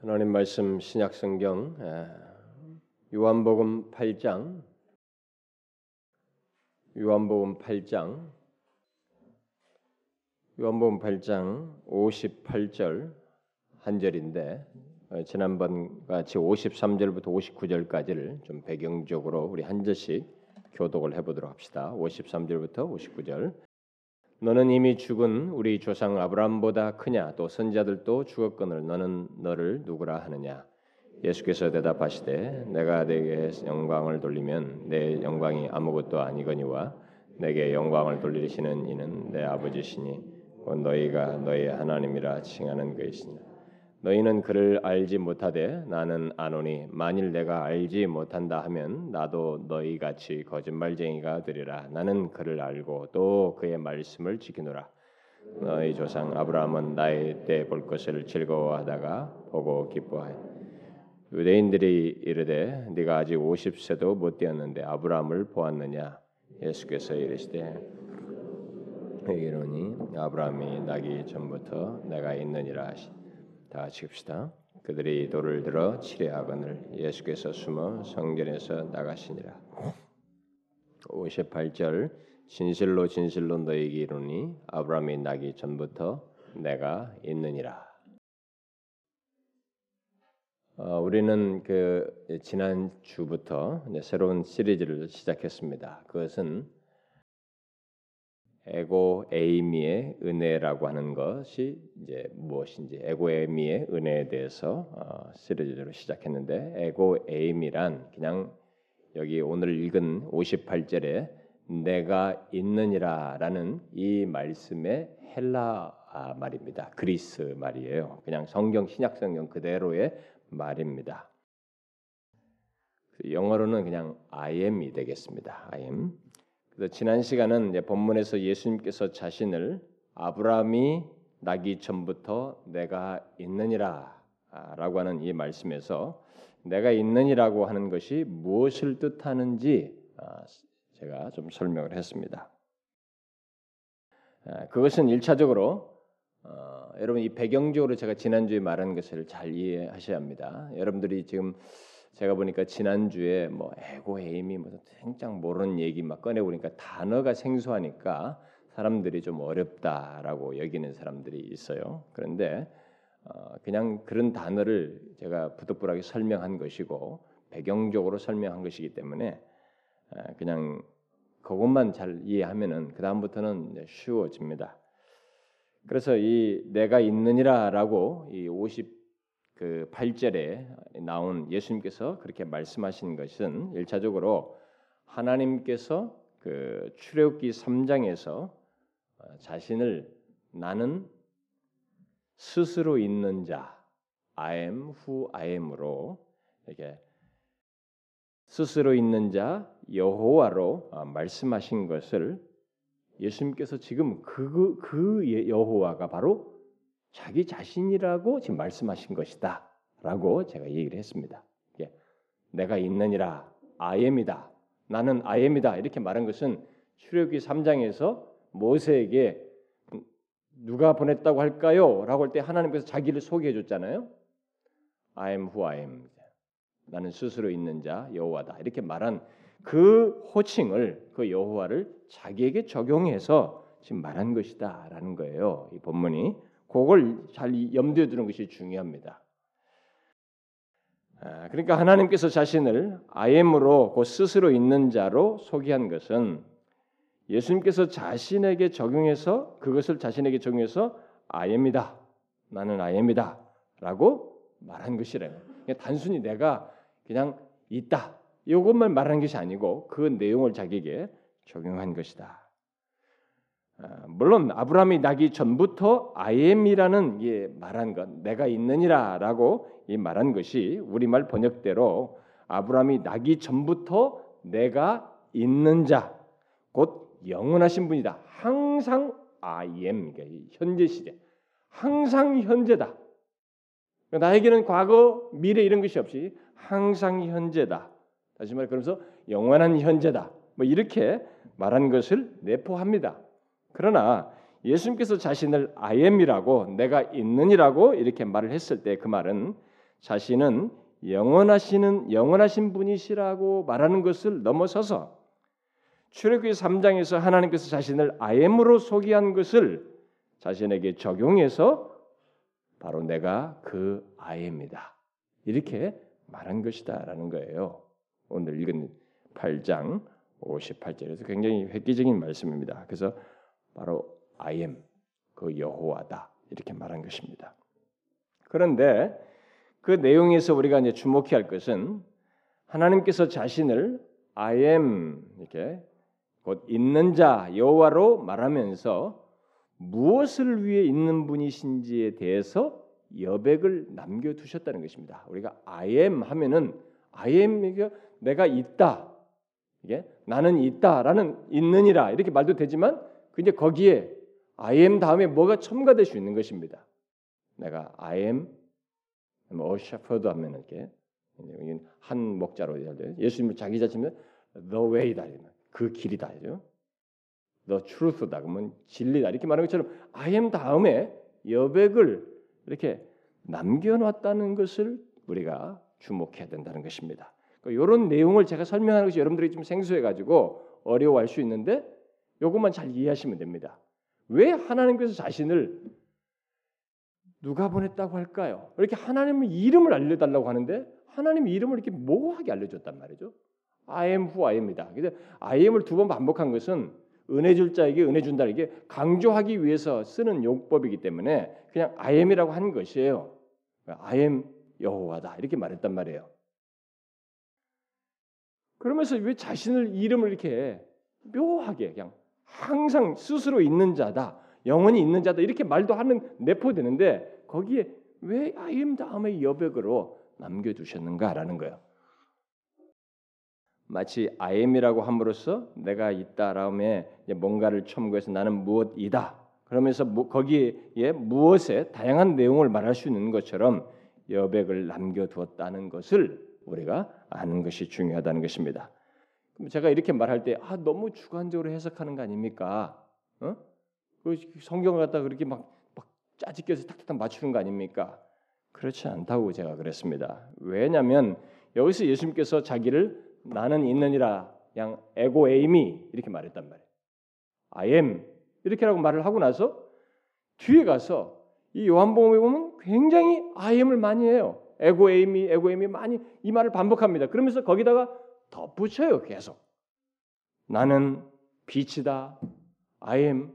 하나님 말씀 신약 성경 요한복음 8장 요한복음 8장 요한복음 8장 58절 한 절인데 어, 지난번 같이 53절부터 59절까지를 좀 배경적으로 우리 한 절씩 교독을 해 보도록 합시다. 53절부터 59절 너는 이미 죽은 우리 조상 아브라함보다 크냐? 또 선자들도 죽었거늘 너는 너를 누구라 하느냐? 예수께서 대답하시되 내가 내게 영광을 돌리면 내 영광이 아무것도 아니거니와 내게 영광을 돌리시는 이는 내 아버지시니 너희가 너희 하나님이라 칭하는 것이니라 너희는 그를 알지 못하되 나는 아노니 만일 내가 알지 못한다 하면 나도 너희 같이 거짓말쟁이가 되리라. 나는 그를 알고 또 그의 말씀을 지키노라. 너희 조상 아브라함은 나의 때 볼 것을 즐거워하다가 보고 기뻐하여 유대인들이 이르되 네가 아직 50세도 못 되었는데 아브라함을 보았느냐? 예수께서 이르시되 이르니 아브라함이 나기 전부터 내가 있느니라 하시 다 같이 읍시다. 그들이 돌을 들어 치려하거늘 예수께서 숨어 성전에서 나가시니라. 58절 진실로 진실로 너에게 이르니 아브라함이 나기 전부터 내가 있느니라. 어, 우리는 그 지난 주부터 새로운 시리즈를 시작했습니다. 그것은 에고 에이미의 은혜라고 하는 것이 이제 무엇인지 에고 에이미의 은혜에 대해서 어, 시리즈로 시작했는데 에고 에이미란 그냥 여기 오늘 읽은 58절에 내가 있느니라라는 이 말씀의 헬라 말입니다. 그리스 말이에요. 그냥 성경 신약 성경 그대로의 말입니다. 영어로는 그냥 I am이 되겠습니다. I am. 그래서 지난 시간은 본문에서 예수님께서 자신을 아브라함이 나기 전부터 내가 있느니라라고 하는 이 말씀에서 내가 있느니라고 하는 것이 무엇을 뜻하는지 아, 제가 좀 설명을 했습니다. 아, 그것은 일차적으로 어, 여러분 이 배경적으로 제가 지난주에 말한 것을 잘 이해하셔야 합니다. 여러분들이 지금 제가 보니까 지난주에 뭐 에고 에임이 뭐 생장 모르는 얘기 막 꺼내 보니까 단어가 생소하니까 사람들이 좀 어렵다라고 여기는 사람들이 있어요. 그런데 어 그냥 그런 단어를 제가 부득불하게 설명한 것이고 배경적으로 설명한 것이기 때문에 그냥 그것만 잘 이해하면은 그 다음부터는 쉬워집니다. 그래서 이 내가 있느니라라고 이 50. 그 8절에 나온 예수님께서 그렇게 말씀하신 것은 일차적으로 하나님께서 그 출애굽기 3장에서 어, 자신을 나는 스스로 있는 자 I am who I am으로 이렇게 스스로 있는 자 여호와로 어, 말씀하신 것을 예수님께서 지금 그, 그 여호와가 바로 자기 자신이라고 지금 말씀하신 것이다 라고 제가 얘기를 했습니다. 내가 있느니라 아엠이다. 나는 아엠이다. 이렇게 말한 것은 출애굽기 3장에서 모세에게 누가 보냈다고 할까요? 라고 할 때 하나님께서 자기를 소개해 줬잖아요. I am who I am. 나는 스스로 있는 자 여호와다. 이렇게 말한 그 호칭을 그 여호와를 자기에게 적용해서 지금 말한 것이다라는 거예요. 이 본문이 그걸 잘 염두에 두는 것이 중요합니다. 아, 그러니까 하나님께서 자신을 아엠으로 그 스스로 있는 자로 소개한 것은 예수님께서 자신에게 적용해서 그것을 자신에게 적용해서 아엠이다. 나는 아엠이다 라고 말한 것이래요. 단순히 내가 그냥 있다. 이것만 말하는 것이 아니고 그 내용을 자기에게 적용한 것이다. 아, 물론 아브라함이 나기 전부터 아엠이라는 예, 말한 것, 내가 있느니라라고 이 말한 것이 우리말 번역대로 아브라함이 나기 전부터 내가 있는 자, 곧 영원하신 분이다. 항상 아엠, 그러니까 현재 시제, 항상 현재다. 나에게는 과거, 미래 이런 것이 없이 항상 현재다. 다시 말해 그러면서 영원한 현재다. 뭐 이렇게 말한 것을 내포합니다. 그러나 예수님께서 자신을 I am이라고 내가 있는이라고 이렇게 말을 했을 때 그 말은 자신은 영원하시는 영원하신 분이시라고 말하는 것을 넘어서서 출애굽기 3장에서 하나님께서 자신을 아엠으로 소개한 것을 자신에게 적용해서 바로 내가 그 아엠이다. 이렇게 말한 것이다라는 거예요. 오늘 읽은 8장 58절에서 굉장히 획기적인 말씀입니다. 그래서 바로 I am 그 여호와다 이렇게 말한 것입니다. 그런데 그 내용에서 우리가 이제 주목해야 할 것은 하나님께서 자신을 I am 이렇게 곧 있는 자 여호와로 말하면서 무엇을 위해 있는 분이신지에 대해서 여백을 남겨 두셨다는 것입니다. 우리가 I am 하면은 I am 이게 내가 있다. 이게 나는 있다라는 있느니라 이렇게 말도 되지만 근데 거기에 I am 다음에 뭐가 첨가될 수 있는 것입니다. 내가 I am 뭐 shepherd 하면 이렇게 한 목자로 예수님을 자기 자신을 the way다 그 길이다 죠. the truth다 그러면 진리다 이렇게 말하는 것처럼 I am 다음에 여백을 이렇게 남겨놨다는 것을 우리가 주목해야 된다는 것입니다. 이런 그러니까 내용을 제가 설명하는 것이 여러분들이 좀 생소해가지고 어려워할 수 있는데 이것만 잘 이해하시면 됩니다. 왜 하나님께서 자신을 누가 보냈다고 할까요? 이렇게 하나님의 이름을 알려달라고 하는데 하나님의 이름을 이렇게 모호하게 알려줬단 말이죠. I am who I am이다. 근데 I am을 두 번 반복한 것은 은혜 줄 자에게 은혜 준다 이게 강조하기 위해서 쓰는 용법이기 때문에 그냥 I am이라고 하는 것이에요. I am 여호와다 이렇게 말했단 말이에요. 그러면서 왜 자신을 이름을 이렇게 묘하게 그냥 항상 스스로 있는 자다, 영원히 있는 자다 이렇게 말도 하는 내포되는데 거기에 왜 아임 다음에 여백으로 남겨 두셨는가라는 거예요. 마치 아임이라고 함으로써 내가 있다라음에 뭔가를 첨구해서 나는 무엇이다. 그러면서 거기에 무엇에 다양한 내용을 말할 수 있는 것처럼 여백을 남겨 두었다는 것을 우리가 아는 것이 중요하다는 것입니다. 제가 이렇게 말할 때 아, 너무 주관적으로 해석하는 거 아닙니까? 어? 그 성경을 갖다 그렇게 막, 막 짜집겨서 탁탁탁 맞추는 거 아닙니까? 그렇지 않다고 제가 그랬습니다. 왜냐하면 여기서 예수님께서 자기를 나는 있느니라 양 에고 에임이 이렇게 말했단 말이에요. I am 이렇게라고 말을 하고 나서 뒤에 가서 이 요한복음에 보면 굉장히 I am을 많이 해요. 에고 에임이 에고 에임이 많이 이 말을 반복합니다. 그러면서 거기다가 덧붙여요 계속. 나는 빛이다. I am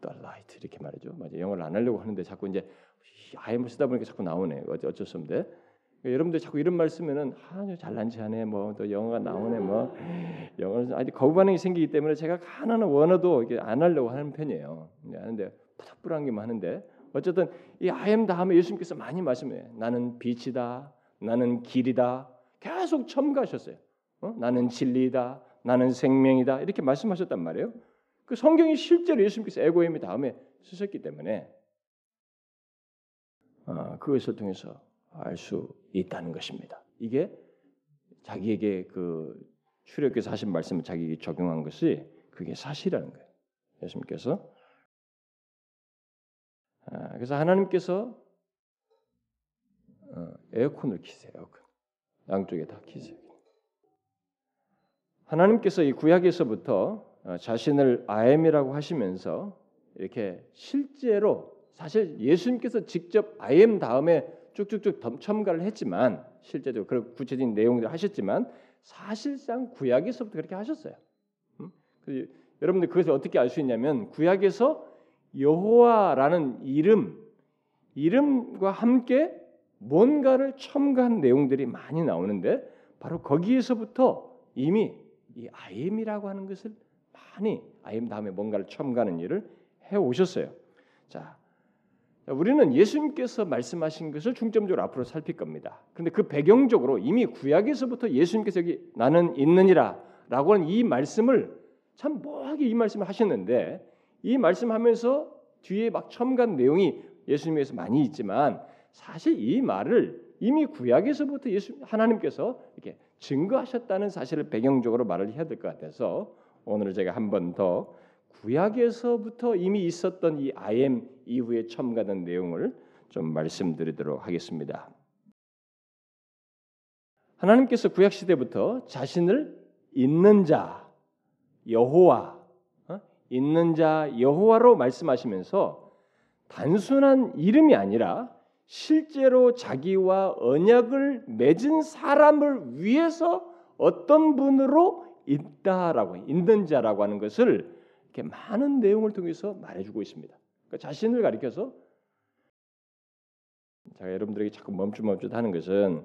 the light 이렇게 말이죠. 맞아 영어를 안 하려고 하는데 자꾸 이제 I am을 쓰다 보니까 자꾸 나오네. 어쩔 수 없는데. 그러니까 여러분들 자꾸 이런 말 쓰면은 아 잘난 체하네 뭐 또 영어가 나오네 뭐 영어는 아직 거부 반응이 생기기 때문에 제가 하나는 원어도 이렇게 안 하려고 하는 편이에요. 하는데 푸닥푸닥한 게만 하는데 어쨌든 이 I am 다음에 예수님께서 많이 말씀해 나는 빛이다. 나는 길이다. 계속 첨가하셨어요. 어? 나는 진리다. 나는 생명이다. 이렇게 말씀하셨단 말이에요. 그 성경이 실제로 예수님께서 에고임이 다음에 쓰셨기 때문에 어, 그것을 통해서 알 수 있다는 것입니다. 이게 자기에게 그 출애굽께서 하신 말씀을 자기에게 적용한 것이 그게 사실이라는 거예요. 예수님께서 아, 그래서 하나님께서 어, 에어컨을 키세요. 에어컨. 양쪽에 다 키세요. 하나님께서 이 구약에서부터 어, 자신을 아엠이라고 하시면서 이렇게 실제로 사실 예수님께서 직접 아엠 다음에 쭉쭉쭉 첨가를 했지만 실제로 그런 구체적인 내용들을 하셨지만 사실상 구약에서부터 그렇게 하셨어요. 음? 여러분들 그것을 어떻게 알 수 있냐면 구약에서 여호와라는 이름 이름과 함께 뭔가를 첨가한 내용들이 많이 나오는데 바로 거기에서부터 이미 이 아임이라고 하는 것을 많이 아임 다음에 뭔가를 첨가하는 일을 해 오셨어요. 자, 우리는 예수님께서 말씀하신 것을 중점적으로 앞으로 살필 겁니다. 그런데 그 배경적으로 이미 구약에서부터 예수님께서 여기 나는 있느니라라고 하는 이 말씀을 참 뭐하게 이 말씀을 하셨는데 이 말씀하면서 뒤에 막 첨가한 내용이 예수님에서 많이 있지만 사실 이 말을 이미 구약에서부터 예수 하나님께서 이렇게 증거하셨다는 사실을 배경적으로 말을 해야 될 것 같아서 오늘 제가 한 번 더 구약에서부터 이미 있었던 이 I am 이후에 첨가된 내용을 좀 말씀드리도록 하겠습니다. 하나님께서 구약 시대부터 자신을 있는 자 여호와 어? 있는 자 여호와로 말씀하시면서 단순한 이름이 아니라 실제로 자기와 언약을 맺은 사람을 위해서 어떤 분으로 있다라고 있는 자라고 하는 것을 이렇게 많은 내용을 통해서 말해주고 있습니다. 그러니까 자신을 가리켜서 제가 여러분들에게 자꾸 멈칫멈칫하는 것은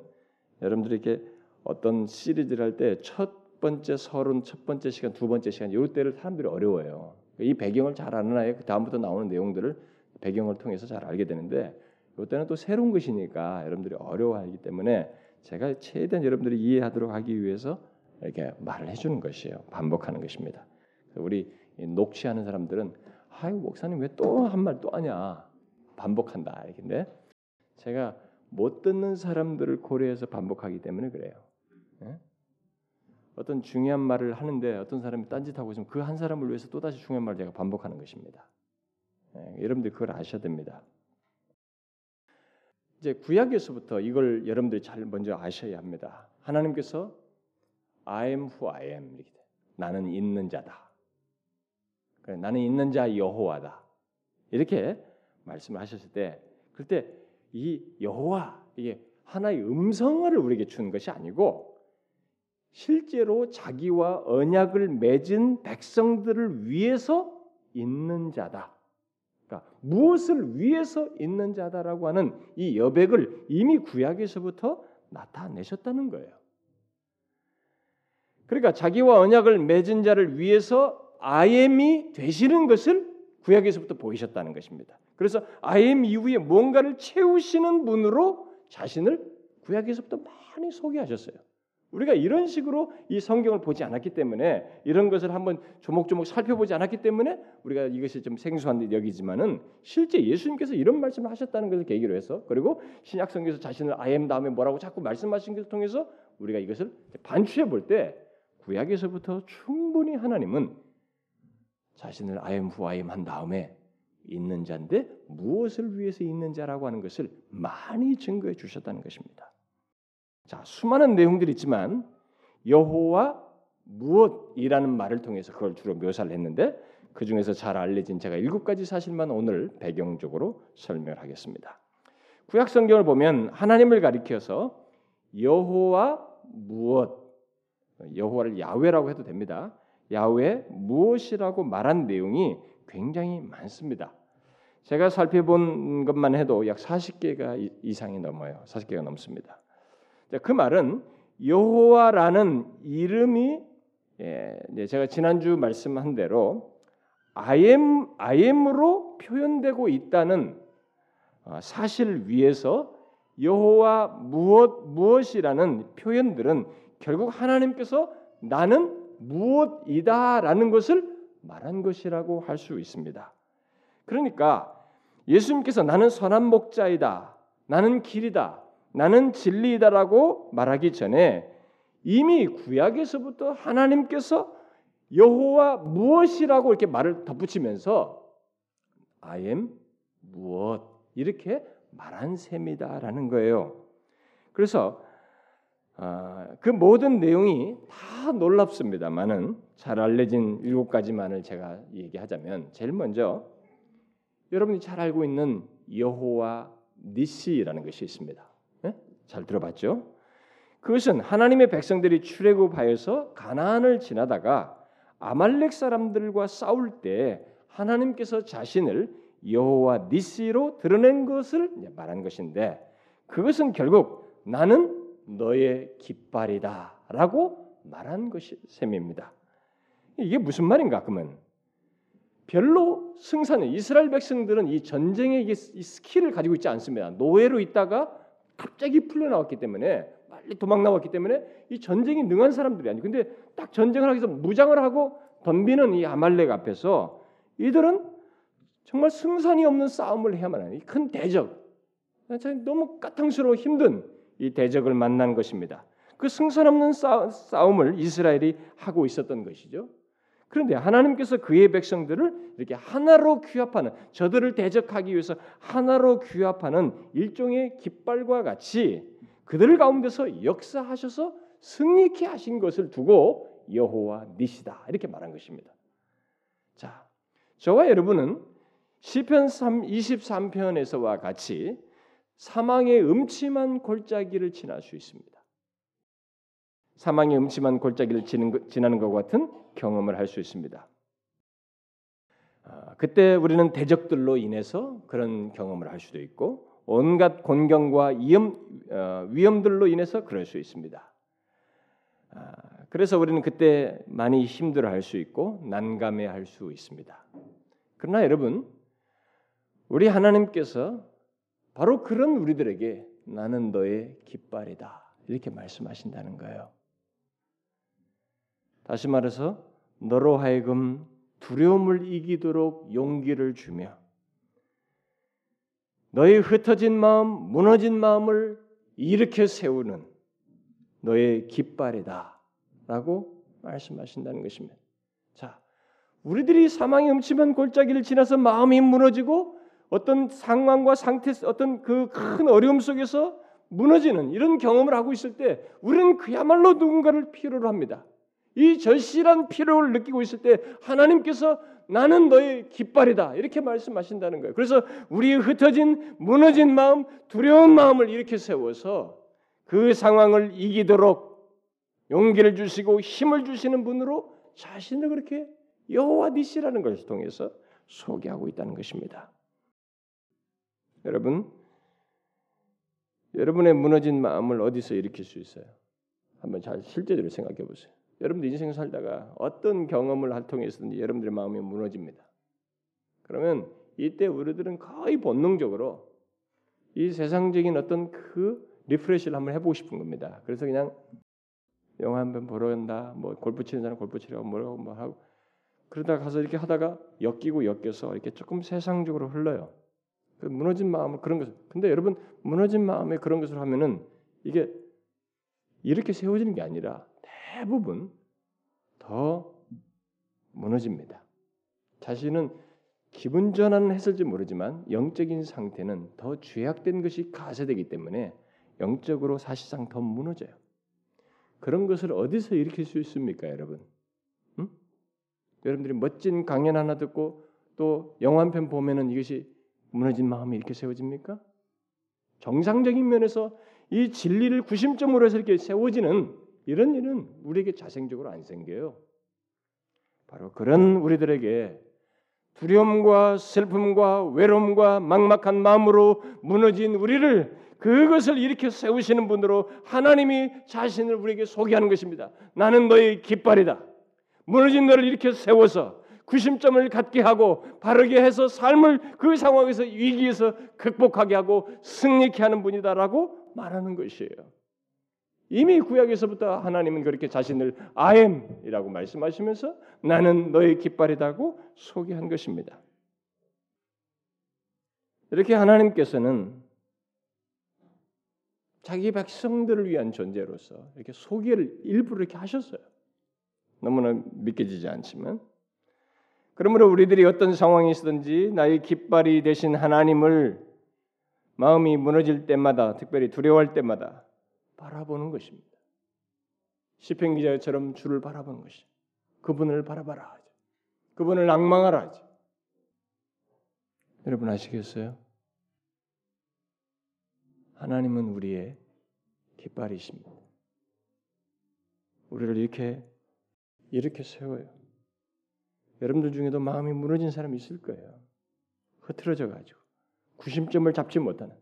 여러분들이 렇게 어떤 시리즈를 할 때 첫 번째 서론, 첫 번째 시간, 두 번째 시간 이 때를 사람들이 어려워요. 이 배경을 잘 아는 아이 그 다음부터 나오는 내용들을 배경을 통해서 잘 알게 되는데 이때는 또 새로운 것이니까 여러분들이 어려워하기 때문에 제가 최대한 여러분들이 이해하도록 하기 위해서 이렇게 말을 해주는 것이에요. 반복하는 것입니다. 우리 녹취하는 사람들은 아유 목사님 왜 또 한 말 또 하냐 반복한다 이렇게인데 제가 못 듣는 사람들을 고려해서 반복하기 때문에 그래요. 예? 어떤 중요한 말을 하는데 어떤 사람이 딴짓하고 있으면 그 한 사람을 위해서 또 다시 중요한 말을 제가 반복하는 것입니다. 예, 여러분들 그걸 아셔야 됩니다. 이제 구약에서부터 이걸 여러분들이 잘 먼저 아셔야 합니다. 하나님께서 I am who I am 이렇게 나는 있는 자다. 나는 있는 자 여호와다. 이렇게 말씀을 하셨을 때 그때 이 여호와 이게 하나의 음성을 우리에게 주는 것이 아니고 실제로 자기와 언약을 맺은 백성들을 위해서 있는 자다. 그러니까 무엇을 위해서 있는 자다라고 하는 이 여백을 이미 구약에서부터 나타내셨다는 거예요. 그러니까 자기와 언약을 맺은 자를 위해서 아엠이 되시는 것을 구약에서부터 보이셨다는 것입니다. 그래서 아엠 이후에 뭔가를 채우시는 분으로 자신을 구약에서부터 많이 소개하셨어요. 우리가 이런 식으로 이 성경을 보지 않았기 때문에 이런 것을 한번 조목조목 살펴보지 않았기 때문에 우리가 이것이 좀 생소한 데 여기지만은 실제 예수님께서 이런 말씀을 하셨다는 것을 계기로 해서 그리고 신약 성경에서 자신을 아엠 다음에 뭐라고 자꾸 말씀하신 것을 통해서 우리가 이것을 반추해 볼 때 구약에서부터 충분히 하나님은 자신을 아엠 후 아엠 한 다음에 있는 자인데 무엇을 위해서 있는 자라고 하는 것을 많이 증거해 주셨다는 것입니다. 자, 수많은 내용들이 있지만 여호와 무엇이라는 말을 통해서 그걸 주로 묘사를 했는데 그 중에서 잘 알려진 제가 일곱 가지 사실만 오늘 배경적으로 설명을 하겠습니다. 구약 성경을 보면 하나님을 가리켜서 여호와 무엇 여호와를 야훼라고 해도 됩니다. 야훼 무엇이라고 말한 내용이 굉장히 많습니다. 제가 살펴본 것만 해도 약 40개가 이상이 넘어요. 40개가 넘습니다. 그 말은 여호와라는 이름이 예, 제가 지난주 말씀한 대로 아엠 아엠으로 표현되고 있다는 어, 사실 위에서 여호와 무엇 무엇이라는 표현들은 결국 하나님께서 나는 무엇이다라는 것을 말한 것이라고 할 수 있습니다. 그러니까 예수님께서 나는 선한 목자이다. 나는 길이다. 나는 진리이다라고 말하기 전에 이미 구약에서부터 하나님께서 여호와 무엇이라고 이렇게 말을 덧붙이면서 I am 무엇 이렇게 말한 셈이다라는 거예요. 그래서 어, 그 모든 내용이 다 놀랍습니다만은 잘 알려진 일곱 가지만을 제가 얘기하자면 제일 먼저 여러분이 잘 알고 있는 여호와 니시라는 것이 있습니다. 네? 잘 들어봤죠? 그것은 하나님의 백성들이 출애굽하여서 가나안을 지나다가 아말렉 사람들과 싸울 때 하나님께서 자신을 여호와 니시로 드러낸 것을 말한 것인데 그것은 결국 나는 너의 깃발이다라고 말한 것이 셈입니다. 이게 무슨 말인가? 그러면 별로 승산에 이스라엘 백성들은 이 전쟁의 이 skill을 가지고 있지 않습니다. 노예로 있다가 갑자기 풀려 나왔기 때문에 빨리 도망 나왔기 때문에 이 전쟁이 능한 사람들이 아니. 근데 딱 전쟁을 하기 위해서 무장을 하고 덤비는 이 아말렉 앞에서 이들은 정말 승산이 없는 싸움을 해야만 하는 큰 대적. 너무 까탈스러워 힘든 이 대적을 만난 것입니다. 그 승산 없는 싸움을 이스라엘이 하고 있었던 것이죠. 그런데 하나님께서 그의 백성들을 이렇게 하나로 규합하는 저들을 대적하기 위해서 하나로 규합하는 일종의 깃발과 같이 그들 가운데서 역사하셔서 승리케 하신 것을 두고 여호와 니시다 이렇게 말한 것입니다. 자, 저와 여러분은 시편 23편에서와 같이 사망의 음침한 골짜기를 지날 수 있습니다. 사망의 음침한 골짜기를 지나는 것 같은 경험을 할 수 있습니다. 아, 그때 우리는 대적들로 인해서 그런 경험을 할 수도 있고 온갖 곤경과 위험, 어, 위험들로 인해서 그럴 수 있습니다. 아, 그래서 우리는 그때 많이 힘들어할 수 있고 난감해할 수 있습니다. 그러나 여러분, 우리 하나님께서 바로 그런 우리들에게 나는 너의 깃발이다 이렇게 말씀하신다는 거예요. 다시 말해서 너로 하여금 두려움을 이기도록 용기를 주며 너의 흩어진 마음, 무너진 마음을 일으켜 세우는 너의 깃발이다 라고 말씀하신다는 것입니다. 자, 우리들이 사망의 음침한 골짜기를 지나서 마음이 무너지고 어떤 상황과 상태, 어떤 그 큰 어려움 속에서 무너지는 이런 경험을 하고 있을 때 우리는 그야말로 누군가를 필요로 합니다. 이 절실한 필요를 느끼고 있을 때 하나님께서 나는 너의 깃발이다 이렇게 말씀하신다는 거예요. 그래서 우리의 흩어진 무너진 마음, 두려운 마음을 이렇게 세워서 그 상황을 이기도록 용기를 주시고 힘을 주시는 분으로 자신을 그렇게 여호와 니시라는 것을 통해서 소개하고 있다는 것입니다. 여러분, 여러분의 무너진 마음을 어디서 일으킬 수 있어요? 한번 잘 실제적으로 생각해 보세요. 여러분들 인생 살다가 어떤 경험을 할 통해서든지 여러분들의 마음이 무너집니다. 그러면 이때 우리들은 거의 본능적으로 이 세상적인 어떤 그 리프레시를 한번 해보고 싶은 겁니다. 그래서 그냥 영화 한 번 보러 간다, 뭐 골프 치는 사람 골프 치라고 뭐라고 뭐 하고 그러다 가서 이렇게 하다가 엮이고 엮여서 이렇게 조금 세상적으로 흘러요. 그 무너진 마음을 그런 것을. 근데 여러분 무너진 마음에 그런 것을 하면은 이게 이렇게 세워지는 게 아니라 대부분 더 무너집니다. 자신은 기분 전환은 했을지 모르지만 영적인 상태는 더 죄악된 것이 가세되기 때문에 영적으로 사실상 더 무너져요. 그런 것을 어디서 일으킬 수 있습니까, 여러분? 응? 여러분들이 멋진 강연 하나 듣고 또 영화 한 편 보면은 이것이 무너진 마음이 이렇게 세워집니까? 정상적인 면에서 이 진리를 구심점으로 해서 이렇게 세워지는 이런 일은 우리에게 자생적으로 안 생겨요. 바로 그런 우리들에게 두려움과 슬픔과 외로움과 막막한 마음으로 무너진 우리를 그것을 일으켜 세우시는 분으로 하나님이 자신을 우리에게 소개하는 것입니다. 나는 너의 깃발이다. 무너진 너를 일으켜 세워서 구심점을 갖게 하고 바르게 해서 삶을 그 상황에서 위기에서 극복하게 하고 승리케 하는 분이다라고 말하는 것이에요. 이미 구약에서부터 하나님은 그렇게 자신을 I am이라고 말씀하시면서 나는 너의 깃발이다고 소개한 것입니다. 이렇게 하나님께서는 자기 백성들을 위한 존재로서 이렇게 소개를 일부러 이렇게 하셨어요. 너무나 믿겨지지 않지만 그러므로 우리들이 어떤 상황이 있든지 나의 깃발이 되신 하나님을 마음이 무너질 때마다 특별히 두려워할 때마다 바라보는 것입니다. 시편 기자처럼 주를 바라보는 것이 그분을 바라봐라 하죠. 그분을 낭망하라 하죠. 여러분 아시겠어요? 하나님은 우리의 깃발이십니다. 우리를 이렇게 이렇게 세워요. 여러분들 중에도 마음이 무너진 사람이 있을 거예요. 흐트러져 가지고 구심점을 잡지 못하는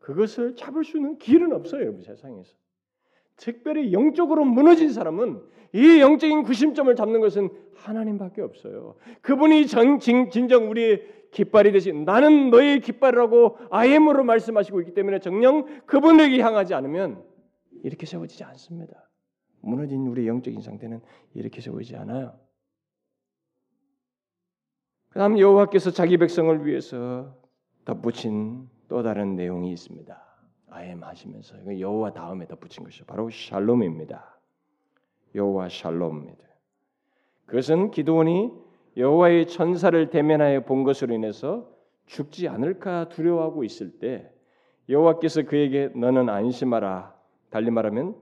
그것을 잡을 수 있는 길은 없어요, 여러분 세상에서. 특별히 영적으로 무너진 사람은 이 영적인 구심점을 잡는 것은 하나님밖에 없어요. 그분이 전, 진, 진정 우리의 깃발이 되신 나는 너의 깃발이라고 아엠으로 말씀하시고 있기 때문에 정령 그분에게 향하지 않으면 이렇게 세워지지 않습니다. 무너진 우리의 영적인 상태는 이렇게 세워지지 않아요. 그다음 여호와께서 자기 백성을 위해서 덧붙인 또 다른 내용이 있습니다. 아엠 하시면서 여호와 다음에 덧붙인 것이 바로 샬롬입니다. 여호와 샬롬입니다. 그것은 기도원이 여호와의 천사를 대면하여 본 것으로 인해서 죽지 않을까 두려워하고 있을 때 여호와께서 그에게 너는 안심하라 달리 말하면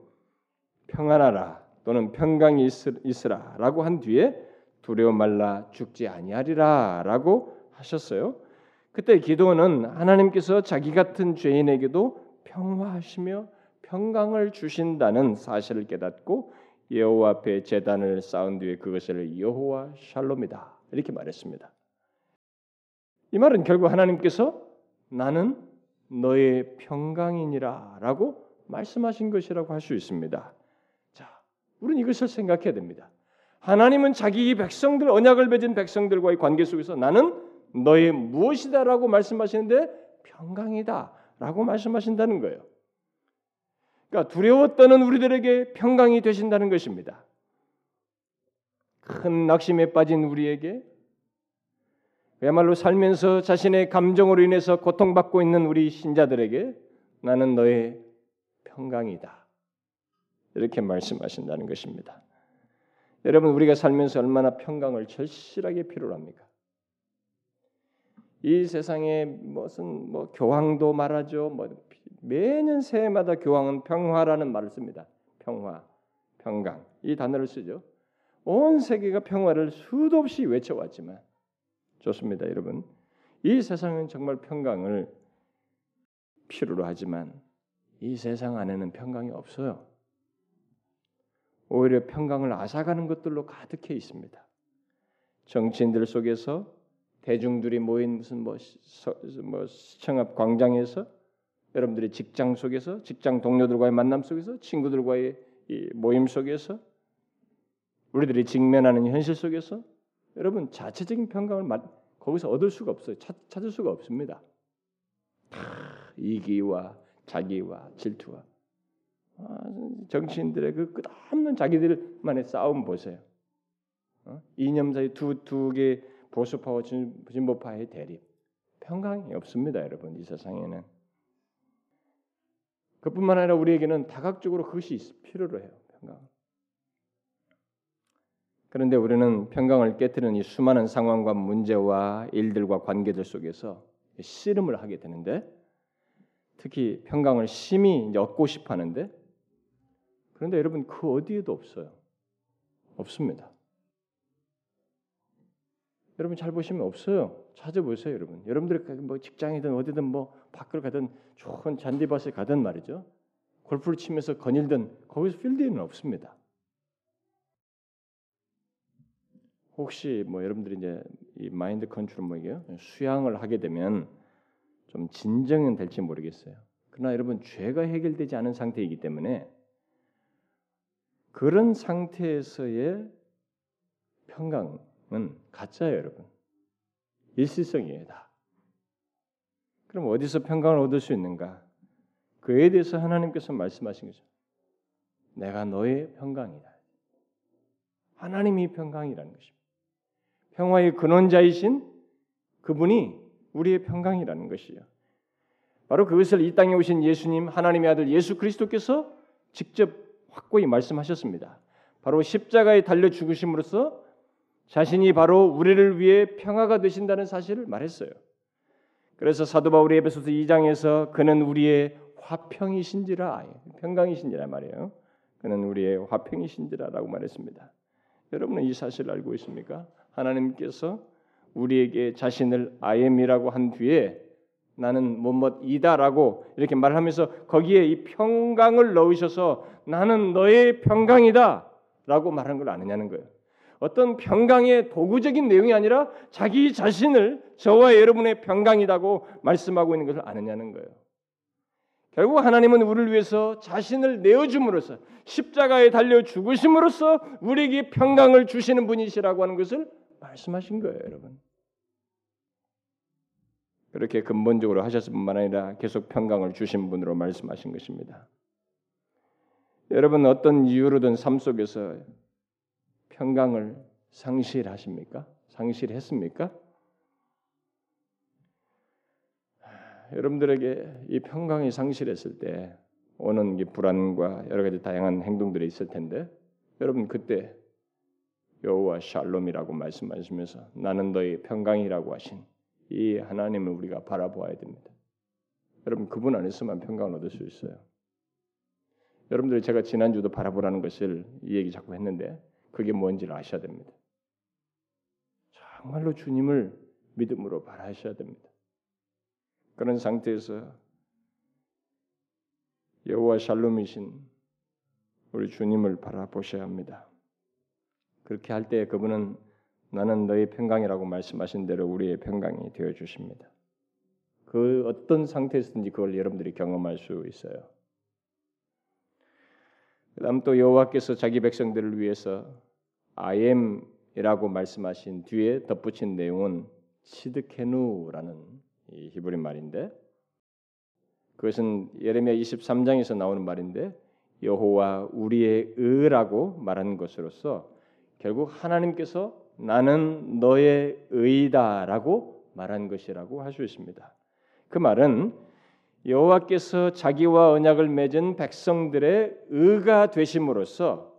평안하라 또는 평강이 있으라라고 한 뒤에 두려워 말라 죽지 아니하리라라고 하셨어요. 그때 기도는 하나님께서 자기 같은 죄인에게도 평화하시며 평강을 주신다는 사실을 깨닫고 여호와 앞에 제단을 쌓은 뒤에 그것을 여호와 샬롬이다 이렇게 말했습니다. 이 말은 결국 하나님께서 나는 너의 평강이니라라고 말씀하신 것이라고 할 수 있습니다. 자, 우리는 이것을 생각해야 됩니다. 하나님은 자기 백성들 언약을 맺은 백성들과의 관계 속에서 나는 너의 무엇이다라고 말씀하시는데 평강이다라고 말씀하신다는 거예요. 그러니까 두려워 떠는 우리들에게 평강이 되신다는 것입니다. 큰 낙심에 빠진 우리에게 그야말로 살면서 자신의 감정으로 인해서 고통받고 있는 우리 신자들에게 나는 너의 평강이다. 이렇게 말씀하신다는 것입니다. 여러분 우리가 살면서 얼마나 평강을 절실하게 필요로 합니까? 이 세상에 무슨 뭐 교황도 말하죠. 뭐 매년 새해마다 교황은 평화라는 말을 씁니다. 평화, 평강 이 단어를 쓰죠. 온 세계가 평화를 수도 없이 외쳐왔지만 좋습니다, 여러분. 이 세상은 정말 평강을 필요로 하지만 이 세상 안에는 평강이 없어요. 오히려 평강을 앗아가는 것들로 가득해 있습니다. 정치인들 속에서 대중들이 모인 무슨 뭐, 서, 뭐 시청 앞 광장에서 여러분들의 직장 속에서 직장 동료들과의 만남 속에서 친구들과의 모임 속에서 우리들이 직면하는 현실 속에서 여러분 자체적인 평강을 거기서 얻을 수가 없어요. 찾, 찾을 수가 없습니다. 이기와 자기와 질투와 아, 정치인들의 그 끝없는 자기들만의 싸움 보세요. 어? 이념 사이 두두 개 보수파와 진보파의 대립, 평강이 없습니다, 여러분 이 세상에는. 그뿐만 아니라 우리에게는 다각적으로 그것이 필요로 해요, 평강. 그런데 우리는 평강을 깨뜨리는 이 수많은 상황과 문제와 일들과 관계들 속에서 씨름을 하게 되는데 특히 평강을 심히 얻고 싶어 하는데 그런데 여러분 그 어디에도 없어요. 없습니다. 여러분 잘 보시면 없어요. 찾아보세요, 여러분. 여러분들이 뭐 직장이든 어디든 뭐 밖으로 가든 좋은 잔디밭에 가든 말이죠. 골프를 치면서 거닐든 거기서 필드에는 없습니다. 혹시 뭐 여러분들이 이제 이 마인드 컨트롤 뭐 이게요? 수양을 하게 되면 좀 진정은 될지 모르겠어요. 그러나 여러분 죄가 해결되지 않은 상태이기 때문에 그런 상태에서의 평강은 가짜예요, 여러분. 일시성이에요, 다. 그럼 어디서 평강을 얻을 수 있는가? 그에 대해서 하나님께서 말씀하신 거죠. 내가 너의 평강이다. 하나님이 평강이라는 것입니다. 평화의 근원자이신 그분이 우리의 평강이라는 것이요. 바로 그것을 이 땅에 오신 예수님 하나님의 아들 예수 그리스도께서 직접 확고히 말씀하셨습니다. 바로 십자가에 달려 죽으심으로써 자신이 바로 우리를 위해 평화가 되신다는 사실을 말했어요. 그래서 사도 바울이 에베소서 2장에서 그는 우리의 화평이신지라 평강이신지라 말이에요. 그는 우리의 화평이신지라라고 말했습니다. 여러분은 이 사실을 알고 있습니까? 하나님께서 우리에게 자신을 아엠이라고 한 뒤에 나는 뭐뭐이다라고 이렇게 말하면서 거기에 이 평강을 넣으셔서 나는 너의 평강이다라고 말하는 걸 아느냐는 거예요. 어떤 평강의 도구적인 내용이 아니라 자기 자신을 저와 여러분의 평강이라고 말씀하고 있는 것을 아느냐는 거예요. 결국 하나님은 우리를 위해서 자신을 내어줌으로써 십자가에 달려 죽으심으로써 우리에게 평강을 주시는 분이시라고 하는 것을 말씀하신 거예요, 여러분. 그렇게 근본적으로 하셨을 뿐만 아니라 계속 평강을 주신 분으로 말씀하신 것입니다. 여러분 어떤 이유로든 삶 속에서 평강을 상실하십니까? 상실했습니까? 여러분들에게 이 평강이 상실했을 때 오는 불안과 여러 가지 다양한 행동들이 있을 텐데 여러분 그때 여호와 샬롬이라고 말씀하시면서 나는 너희 평강이라고 하신 이 하나님을 우리가 바라보아야 됩니다. 여러분 그분 안에서만 평강을 얻을 수 있어요. 여러분들이 제가 지난주도 바라보라는 것을 이 얘기 자꾸 했는데 그게 뭔지를 아셔야 됩니다. 정말로 주님을 믿음으로 바라셔야 됩니다. 그런 상태에서 여호와 샬롬이신 우리 주님을 바라보셔야 합니다. 그렇게 할 때 그분은 나는 너의 평강이라고 말씀하신 대로 우리의 평강이 되어 주십니다. 그 어떤 상태에서든지 그걸 여러분들이 경험할 수 있어요. 그다음 또 여호와께서 자기 백성들을 위해서 I am이라고 말씀하신 뒤에 덧붙인 내용은 시드케누라는 이 히브리 말인데 그것은 예레미야 23장에서 나오는 말인데 여호와 우리의 의라고 말하는 것으로서 결국 하나님께서 나는 너의 의다라고 말한 것이라고 할 수 있습니다. 그 말은 여호와께서 자기와 언약을 맺은 백성들의 의가 되심으로써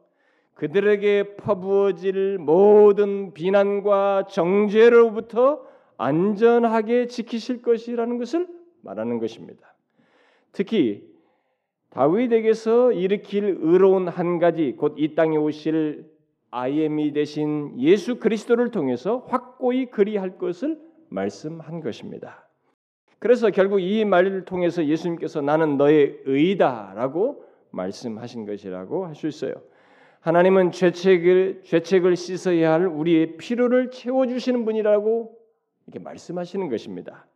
그들에게 퍼부어질 모든 비난과 정죄로부터 안전하게 지키실 것이라는 것을 말하는 것입니다. 특히 다윗에게서 일으킬 의로운 한 가지 곧 이 땅에 오실 아이엠이 되신 예수 그리스도를 통해서 확고히 그리할 것을 말씀한 것입니다. 그래서 결국 이 말을 통해서 예수님께서 나는 너의 의다라고 말씀하신 것이라고 할 수 있어요. 하나님은 죄책을 죄책을 씻어야 할 우리의 필요를 채워 주시는 분이라고 이렇게 말씀하시는 것입니다.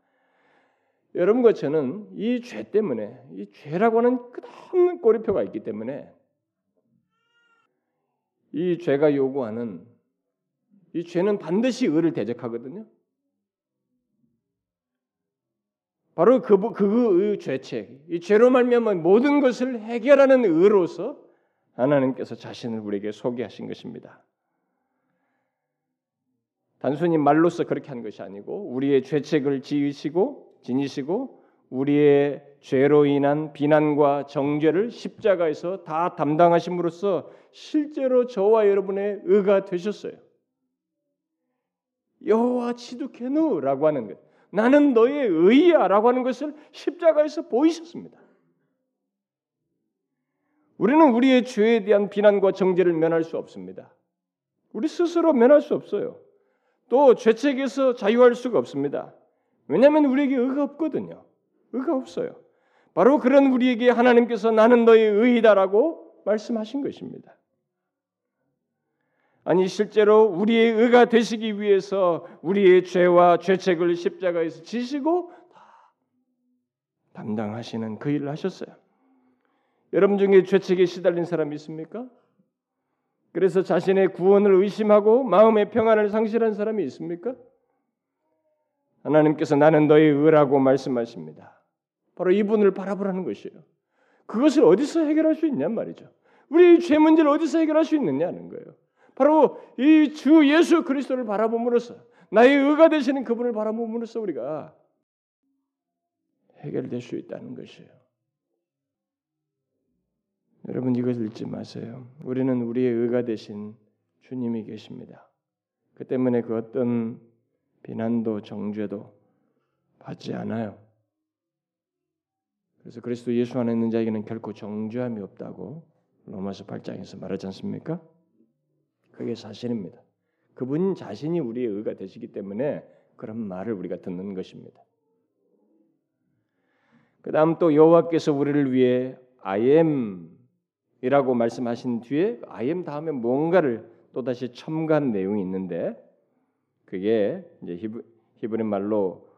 여러분과 저는 이 죄 때문에 이 죄라고 하는 끝없는 꼬리표가 있기 때문에 이 죄가 요구하는 이 죄는 반드시 의를 대적하거든요. 바로 그, 그 죄책, 이 죄로 말미암아 모든 것을 해결하는 의로서 하나님께서 자신을 우리에게 소개하신 것입니다. 단순히 말로서 그렇게 한 것이 아니고 우리의 죄책을 지으시고 지니시고 우리의 죄로 인한 비난과 정죄를 십자가에서 다 담당하심으로써 실제로 저와 여러분의 의가 되셨어요. 여호와 치두케누라고 하는 것. 나는 너의 의야라고 하는 것을 십자가에서 보이셨습니다. 우리는 우리의 죄에 대한 비난과 정죄를 면할 수 없습니다. 우리 스스로 면할 수 없어요. 또 죄책에서 자유할 수가 없습니다. 왜냐하면 우리에게 의가 없거든요. 의가 없어요. 바로 그런 우리에게 하나님께서 나는 너의 의이다라고 말씀하신 것입니다. 아니 실제로 우리의 의가 되시기 위해서 우리의 죄와 죄책을 십자가에서 지시고 담당하시는 그 일을 하셨어요. 여러분 중에 죄책에 시달린 사람이 있습니까? 그래서 자신의 구원을 의심하고 마음의 평안을 상실한 사람이 있습니까? 하나님께서 나는 너의 의라고 말씀하십니다. 바로 이분을 바라보라는 것이에요. 그것을 어디서 해결할 수 있냔 말이죠. 우리 죄 문제를 어디서 해결할 수 있느냐는 거예요. 바로 이 주 예수 그리스도를 바라봄으로써 나의 의가 되시는 그분을 바라봄으로써 우리가 해결될 수 있다는 것이에요. 여러분 이것을 잊지 마세요. 우리는 우리의 의가 되신 주님이 계십니다. 그 때문에 그 어떤 비난도 정죄도 받지 않아요. 그래서 그리스도 예수 안에 있는 자에게는 결코 정죄함이 없다고 로마서 8장에서 말하지 않습니까? 그게 사실입니다. 그분 자신이 우리의 의가 되시기 때문에 그런 말을 우리가 듣는 것입니다. 그다음 또 여호와께서 우리를 위해 I am이라고 말씀하신 뒤에 I am 다음에 뭔가를 또 다시 첨가한 내용이 있는데 그게 이제 히브, 히브리 말로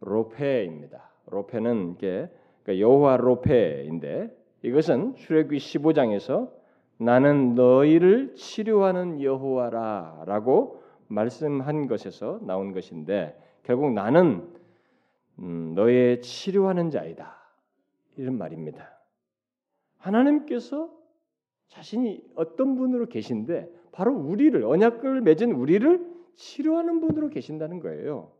로페입니다. 로페는 이게 그러니까 여호와 로페인데 이것은 출애굽기 15장에서 나는 너희를 치료하는 여호와라라고 말씀한 것에서 나온 것인데 결국 나는 음, 너의 치료하는 자이다 이런 말입니다. 하나님께서 자신이 어떤 분으로 계신데 바로 우리를 언약을 맺은 우리를 치료하는 분으로 계신다는 거예요.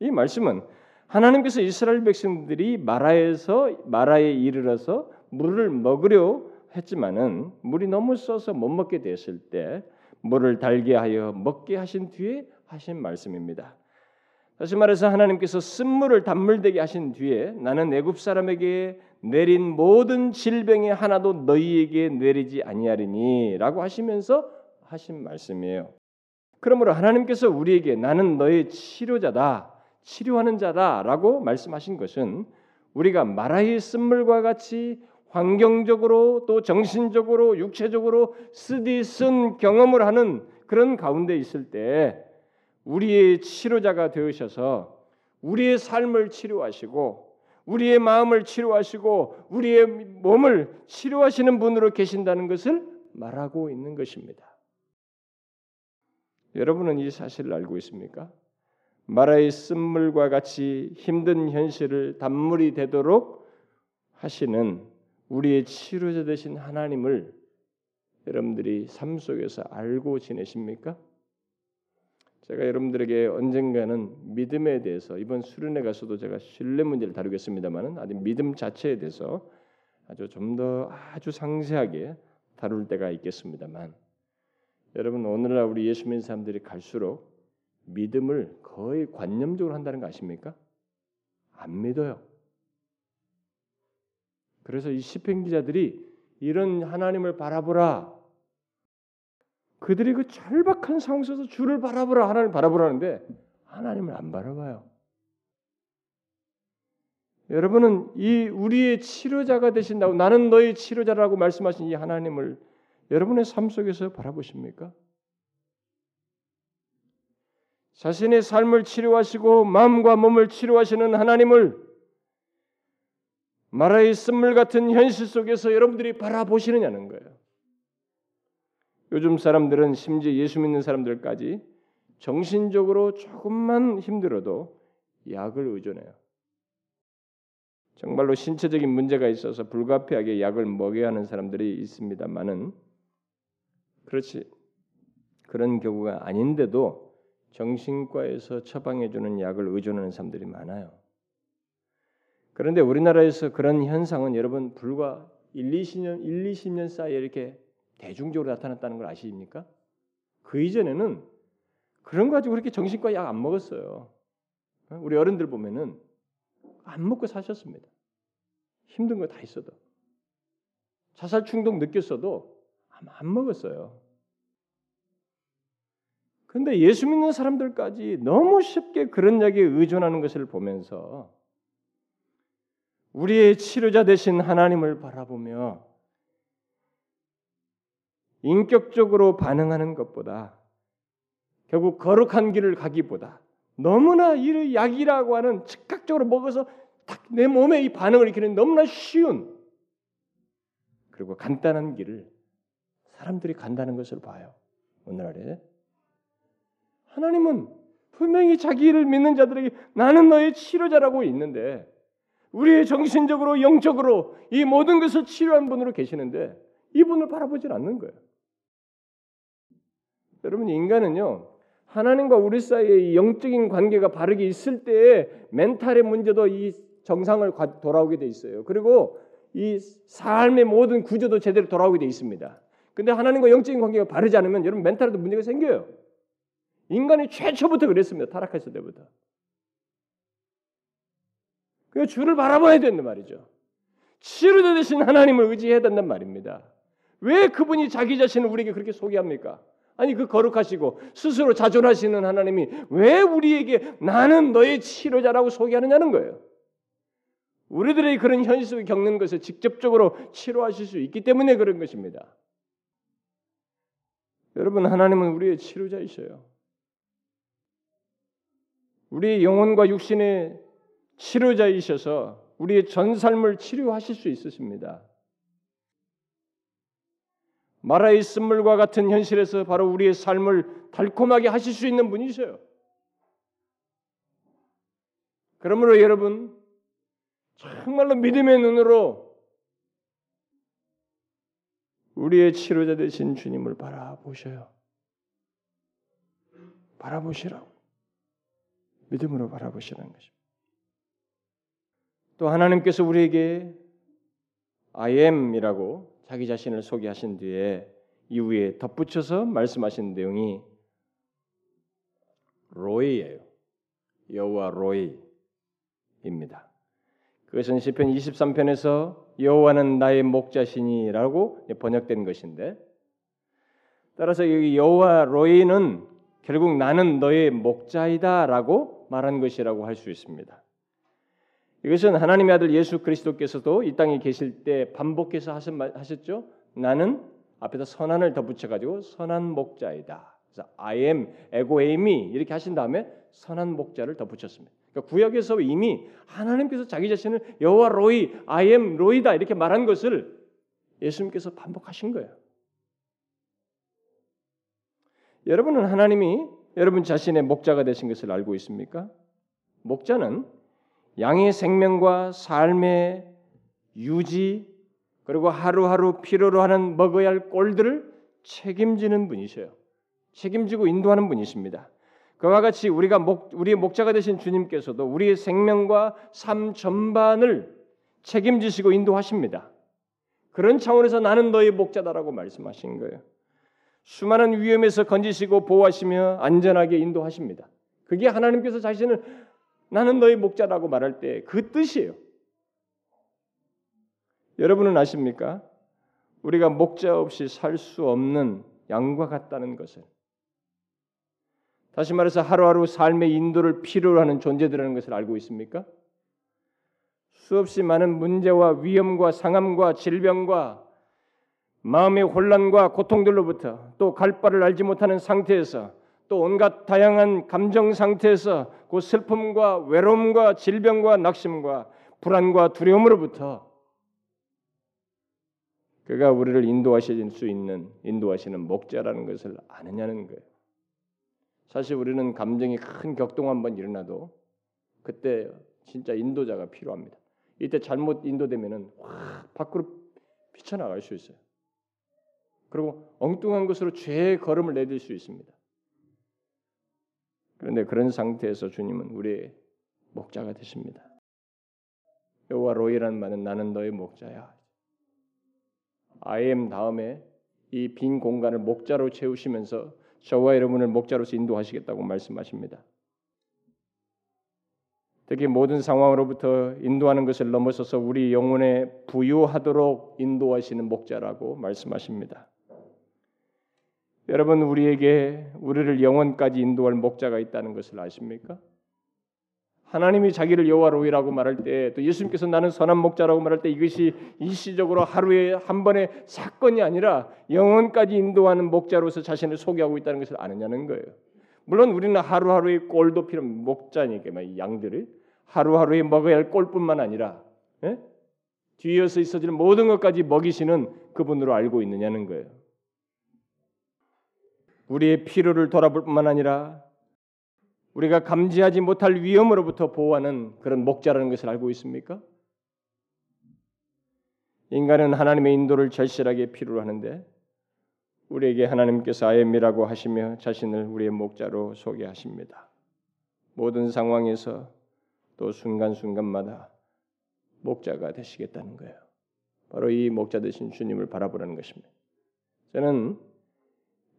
이 말씀은 하나님께서 이스라엘 백성들이 마라에서 마라에 이르러서 물을 먹으려 했지만은 물이 너무 써서 못 먹게 됐을 때 물을 달게 하여 먹게 하신 뒤에 하신 말씀입니다. 다시 말해서 하나님께서 쓴물을 단물되게 하신 뒤에 나는 애굽 사람에게 내린 모든 질병의 하나도 너희에게 내리지 아니하리니라고 하시면서 하신 말씀이에요. 그러므로 하나님께서 우리에게 나는 너의 치료자다, 치료하는 자다라고 말씀하신 것은 우리가 마라의 쓴물과 같이 환경적으로 또 정신적으로 육체적으로 쓰디 쓴 경험을 하는 그런 가운데 있을 때 우리의 치료자가 되으셔서 우리의 삶을 치료하시고 우리의 마음을 치료하시고 우리의 몸을 치료하시는 분으로 계신다는 것을 말하고 있는 것입니다. 여러분은 이 사실을 알고 있습니까? 마라의 쓴물과 같이 힘든 현실을 단물이 되도록 하시는 우리의 치료자 되신 하나님을 여러분들이 삶 속에서 알고 지내십니까? 제가 여러분들에게 언젠가는 믿음에 대해서 이번 수련회 가서도 제가 신뢰 문제를 다루겠습니다만은 아직 믿음 자체에 대해서 아주 좀 더 아주 상세하게 다룰 때가 있겠습니다만 여러분 오늘날 우리 예수 믿는 사람들이 갈수록 믿음을 거의 관념적으로 한다는 거 아십니까? 안 믿어요. 그래서 이 시편 기자들이 이런 하나님을 바라보라 그들이 그 절박한 상황 속에서 주를 바라보라 하나님을 바라보라는데 하나님을 안 바라봐요. 여러분은 이 우리의 치료자가 되신다고 나는 너의 치료자라고 말씀하신 이 하나님을 여러분의 삶 속에서 바라보십니까? 자신의 삶을 치료하시고 마음과 몸을 치료하시는 하나님을 마라의 쓴물 같은 현실 속에서 여러분들이 바라보시느냐는 거예요. 요즘 사람들은 심지어 예수 믿는 사람들까지 정신적으로 조금만 힘들어도 약을 의존해요. 정말로 신체적인 문제가 있어서 불가피하게 약을 먹여야 하는 사람들이 있습니다만은 그렇지 그런 경우가 아닌데도 정신과에서 처방해 주는 약을 의존하는 사람들이 많아요. 그런데 우리나라에서 그런 현상은 여러분 불과 1, 20년 1, 20년 사이에 이렇게 대중적으로 나타났다는 걸 아십니까? 그 이전에는 그런 거 가지고 그렇게 정신과 약 안 먹었어요. 우리 어른들 보면은 안 먹고 사셨습니다. 힘든 거 다 있어도 자살 충동 느꼈어도 안 먹었어요. 근데 예수 믿는 사람들까지 너무 쉽게 그런 약에 의존하는 것을 보면서 우리의 치료자 되신 하나님을 바라보며 인격적으로 반응하는 것보다 결국 거룩한 길을 가기보다 너무나 이 약이라고 하는 즉각적으로 먹어서 딱 내 몸에 이 반응을 일으키는 너무나 쉬운 그리고 간단한 길을 사람들이 간다는 것을 봐요. 오늘날에 하나님은 분명히 자기를 믿는 자들에게 나는 너의 치료자라고 있는데 우리의 정신적으로 영적으로 이 모든 것을 치료한 분으로 계시는데 이분을 바라보질 않는 거예요. 여러분 인간은요 하나님과 우리 사이에 영적인 관계가 바르게 있을 때에 멘탈의 문제도 이 정상을 돌아오게 돼 있어요. 그리고 이 삶의 모든 구조도 제대로 돌아오게 돼 있습니다. 근데 하나님과 영적인 관계가 바르지 않으면 여러분 멘탈에도 문제가 생겨요. 인간이 최초부터 그랬습니다. 타락했을 때부터. 그 주를 바라봐야 된단 말이죠. 치료자 되신 하나님을 의지해야 된단 말입니다. 왜 그분이 자기 자신을 우리에게 그렇게 소개합니까? 아니 그 거룩하시고 스스로 자존하시는 하나님이 왜 우리에게 나는 너의 치료자라고 소개하느냐는 거예요. 우리들의 그런 현실을 겪는 것을 직접적으로 치료하실 수 있기 때문에 그런 것입니다. 여러분 하나님은 우리의 치료자이셔요. 우리 영혼과 육신의 치료자이셔서 우리의 전 삶을 치료하실 수 있으십니다. 마라의 쓴물과 같은 현실에서 바로 우리의 삶을 달콤하게 하실 수 있는 분이셔요. 그러므로 여러분 정말로 믿음의 눈으로 우리의 치료자 되신 주님을 바라보셔요. 바라보시라고. 믿음으로 바라보시라는 것입니다. 또 하나님께서 우리에게 I am이라고 자기 자신을 소개하신 뒤에 이후에 덧붙여서 말씀하신 내용이 로이예요. 여호와 로이입니다. 그것은 시편 23편에서 여호와는 나의 목자시니라고 번역된 것인데 따라서 여기 여호와 로이는 결국 나는 너의 목자이다라고 말한 것이라고 할 수 있습니다. 이것은 하나님의 아들 예수 그리스도께서도 이 땅에 계실 때 반복해서 하셨죠. 나는 앞에다 선한을 덧붙여 가지고 선한 목자이다. 그래서 I am 에고 에이미 이렇게 하신 다음에 선한 목자를 덧붙였습니다. 그러니까 구약에서 이미 하나님께서 자기 자신을 여호와 로이, I am 로이다 이렇게 말한 것을 예수님께서 반복하신 거예요. 여러분은 하나님이 여러분 자신의 목자가 되신 것을 알고 있습니까? 목자는 양의 생명과 삶의 유지 그리고 하루하루 필요로 하는 먹어야 할 꼴들을 책임지는 분이셔요. 책임지고 인도하는 분이십니다. 그와 같이 우리가 목, 우리의 목자가 되신 주님께서도 우리의 생명과 삶 전반을 책임지시고 인도하십니다. 그런 차원에서 나는 너의 목자다라고 말씀하신 거예요. 수많은 위험에서 건지시고 보호하시며 안전하게 인도하십니다. 그게 하나님께서 자신을 나는 너의 목자라고 말할 때 그 뜻이에요. 여러분은 아십니까? 우리가 목자 없이 살 수 없는 양과 같다는 것을. 다시 말해서 하루하루 삶의 인도를 필요로 하는 존재들이라는 것을 알고 있습니까? 수없이 많은 문제와 위험과 상함과 질병과 마음의 혼란과 고통들로부터 또 갈 바를 알지 못하는 상태에서 또 온갖 다양한 감정 상태에서 그 슬픔과 외로움과 질병과 낙심과 불안과 두려움으로부터 그가 우리를 인도하실 수 있는 인도하시는 목자라는 것을 아느냐는 거예요. 사실 우리는 감정이 큰 격동 한번 일어나도 그때 진짜 인도자가 필요합니다. 이때 잘못 인도되면은 확 밖으로 피쳐나갈 수 있어요. 그리고 엉뚱한 것으로 죄의 걸음을 내딜 수 있습니다. 그런데 그런 상태에서 주님은 우리의 목자가 되십니다. 여호와 로이란 말은 나는 너의 목자야. I am 다음에 이 빈 공간을 목자로 채우시면서 저와 여러분을 목자로서 인도하시겠다고 말씀하십니다. 특히 모든 상황으로부터 인도하는 것을 넘어서서 우리 영혼에 부유하도록 인도하시는 목자라고 말씀하십니다. 여러분 우리에게 우리를 영원까지 인도할 목자가 있다는 것을 아십니까? 하나님이 자기를 여호와로이라고 말할 때 또 예수님께서 나는 선한 목자라고 말할 때 이것이 일시적으로 하루에 한 번의 사건이 아니라 영원까지 인도하는 목자로서 자신을 소개하고 있다는 것을 아느냐는 거예요. 물론 우리는 하루하루의 꼴도 필요 목자니까 양들을 하루하루에 먹어야 할 꼴뿐만 아니라 예? 뒤에서 있어질 모든 것까지 먹이시는 그분으로 알고 있느냐는 거예요. 우리의 필요를 돌아볼 뿐만 아니라 우리가 감지하지 못할 위험으로부터 보호하는 그런 목자라는 것을 알고 있습니까? 인간은 하나님의 인도를 절실하게 필요로 하는데 우리에게 하나님께서 아엠이라고 하시며 자신을 우리의 목자로 소개하십니다. 모든 상황에서 또 순간순간마다 목자가 되시겠다는 거예요. 바로 이 목자 되신 주님을 바라보라는 것입니다. 저는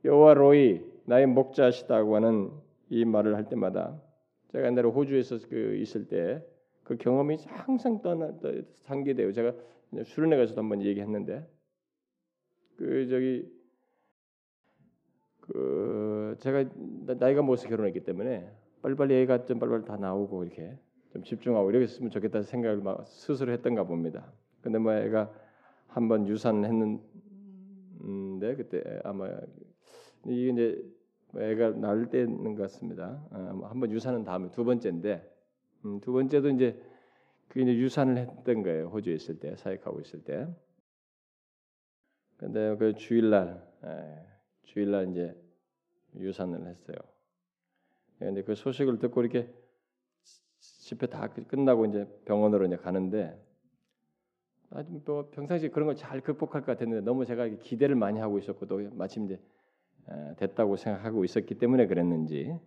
여호와 로이 나의 목자시다고 하는 이 말을 할 때마다 제가 옛날에 호주에서 그 있을 때 그 경험이 항상 떠나 상기돼요. 제가 수련회 가서도 한번 얘기했는데 그 저기 그 제가 나이가 먹어서 결혼했기 때문에 빨리빨리 애가 좀 빨리빨리 다 나오고 이렇게 좀 집중하고 이렇게 했으면 좋겠다 생각을 막 스스로 했던가 봅니다. 근데 뭐 애가 한번 유산을 했는데 그때 아마 이게 이제 애가 낳을 때는 것 같습니다. 어, 뭐 한번 유산은 다음에 두 번째인데 음, 두 번째도 이제 그 이제 유산을 했던 거예요. 호주에 있을 때 사역하고 있을 때. 근데 그 주일날 에, 주일날 이제 유산을 했어요. 근데 그 소식을 듣고 이렇게 집회 다 끝나고 이제 병원으로 이제 가는데 아주 뭐 평상시 그런 걸 잘 극복할 것 같았는데 너무 제가 기대를 많이 하고 있었고 또 마침 이제 됐다고 생각하고 있었기 때문에 그랬는지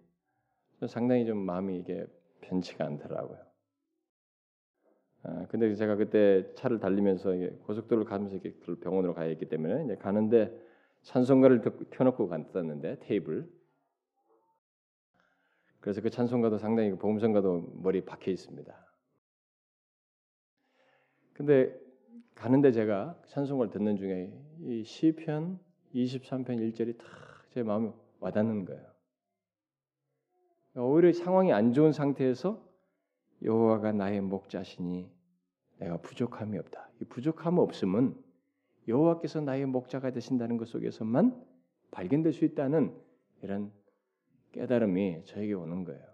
상당히 좀 마음이 이게 편치가 않더라고요. 아, 근데 제가 그때 차를 달리면서 고속도로를 가면서 이렇게 병원으로 가야 했기 때문에 이제 가는데 찬송가를 켜놓고 갔었는데 테이블 그래서 그 찬송가도 상당히 그 복음성가도 머리 박혀 있습니다. 근데 가는데 제가 찬송가를 듣는 중에 이 시편 23편 1절이 다 제 마음에 와닿는 거예요. 오히려 상황이 안 좋은 상태에서 여호와가 나의 목자시니 내가 부족함이 없다. 이 부족함 없음은 여호와께서 나의 목자가 되신다는 것 속에서만 발견될 수 있다는 이런 깨달음이 저에게 오는 거예요.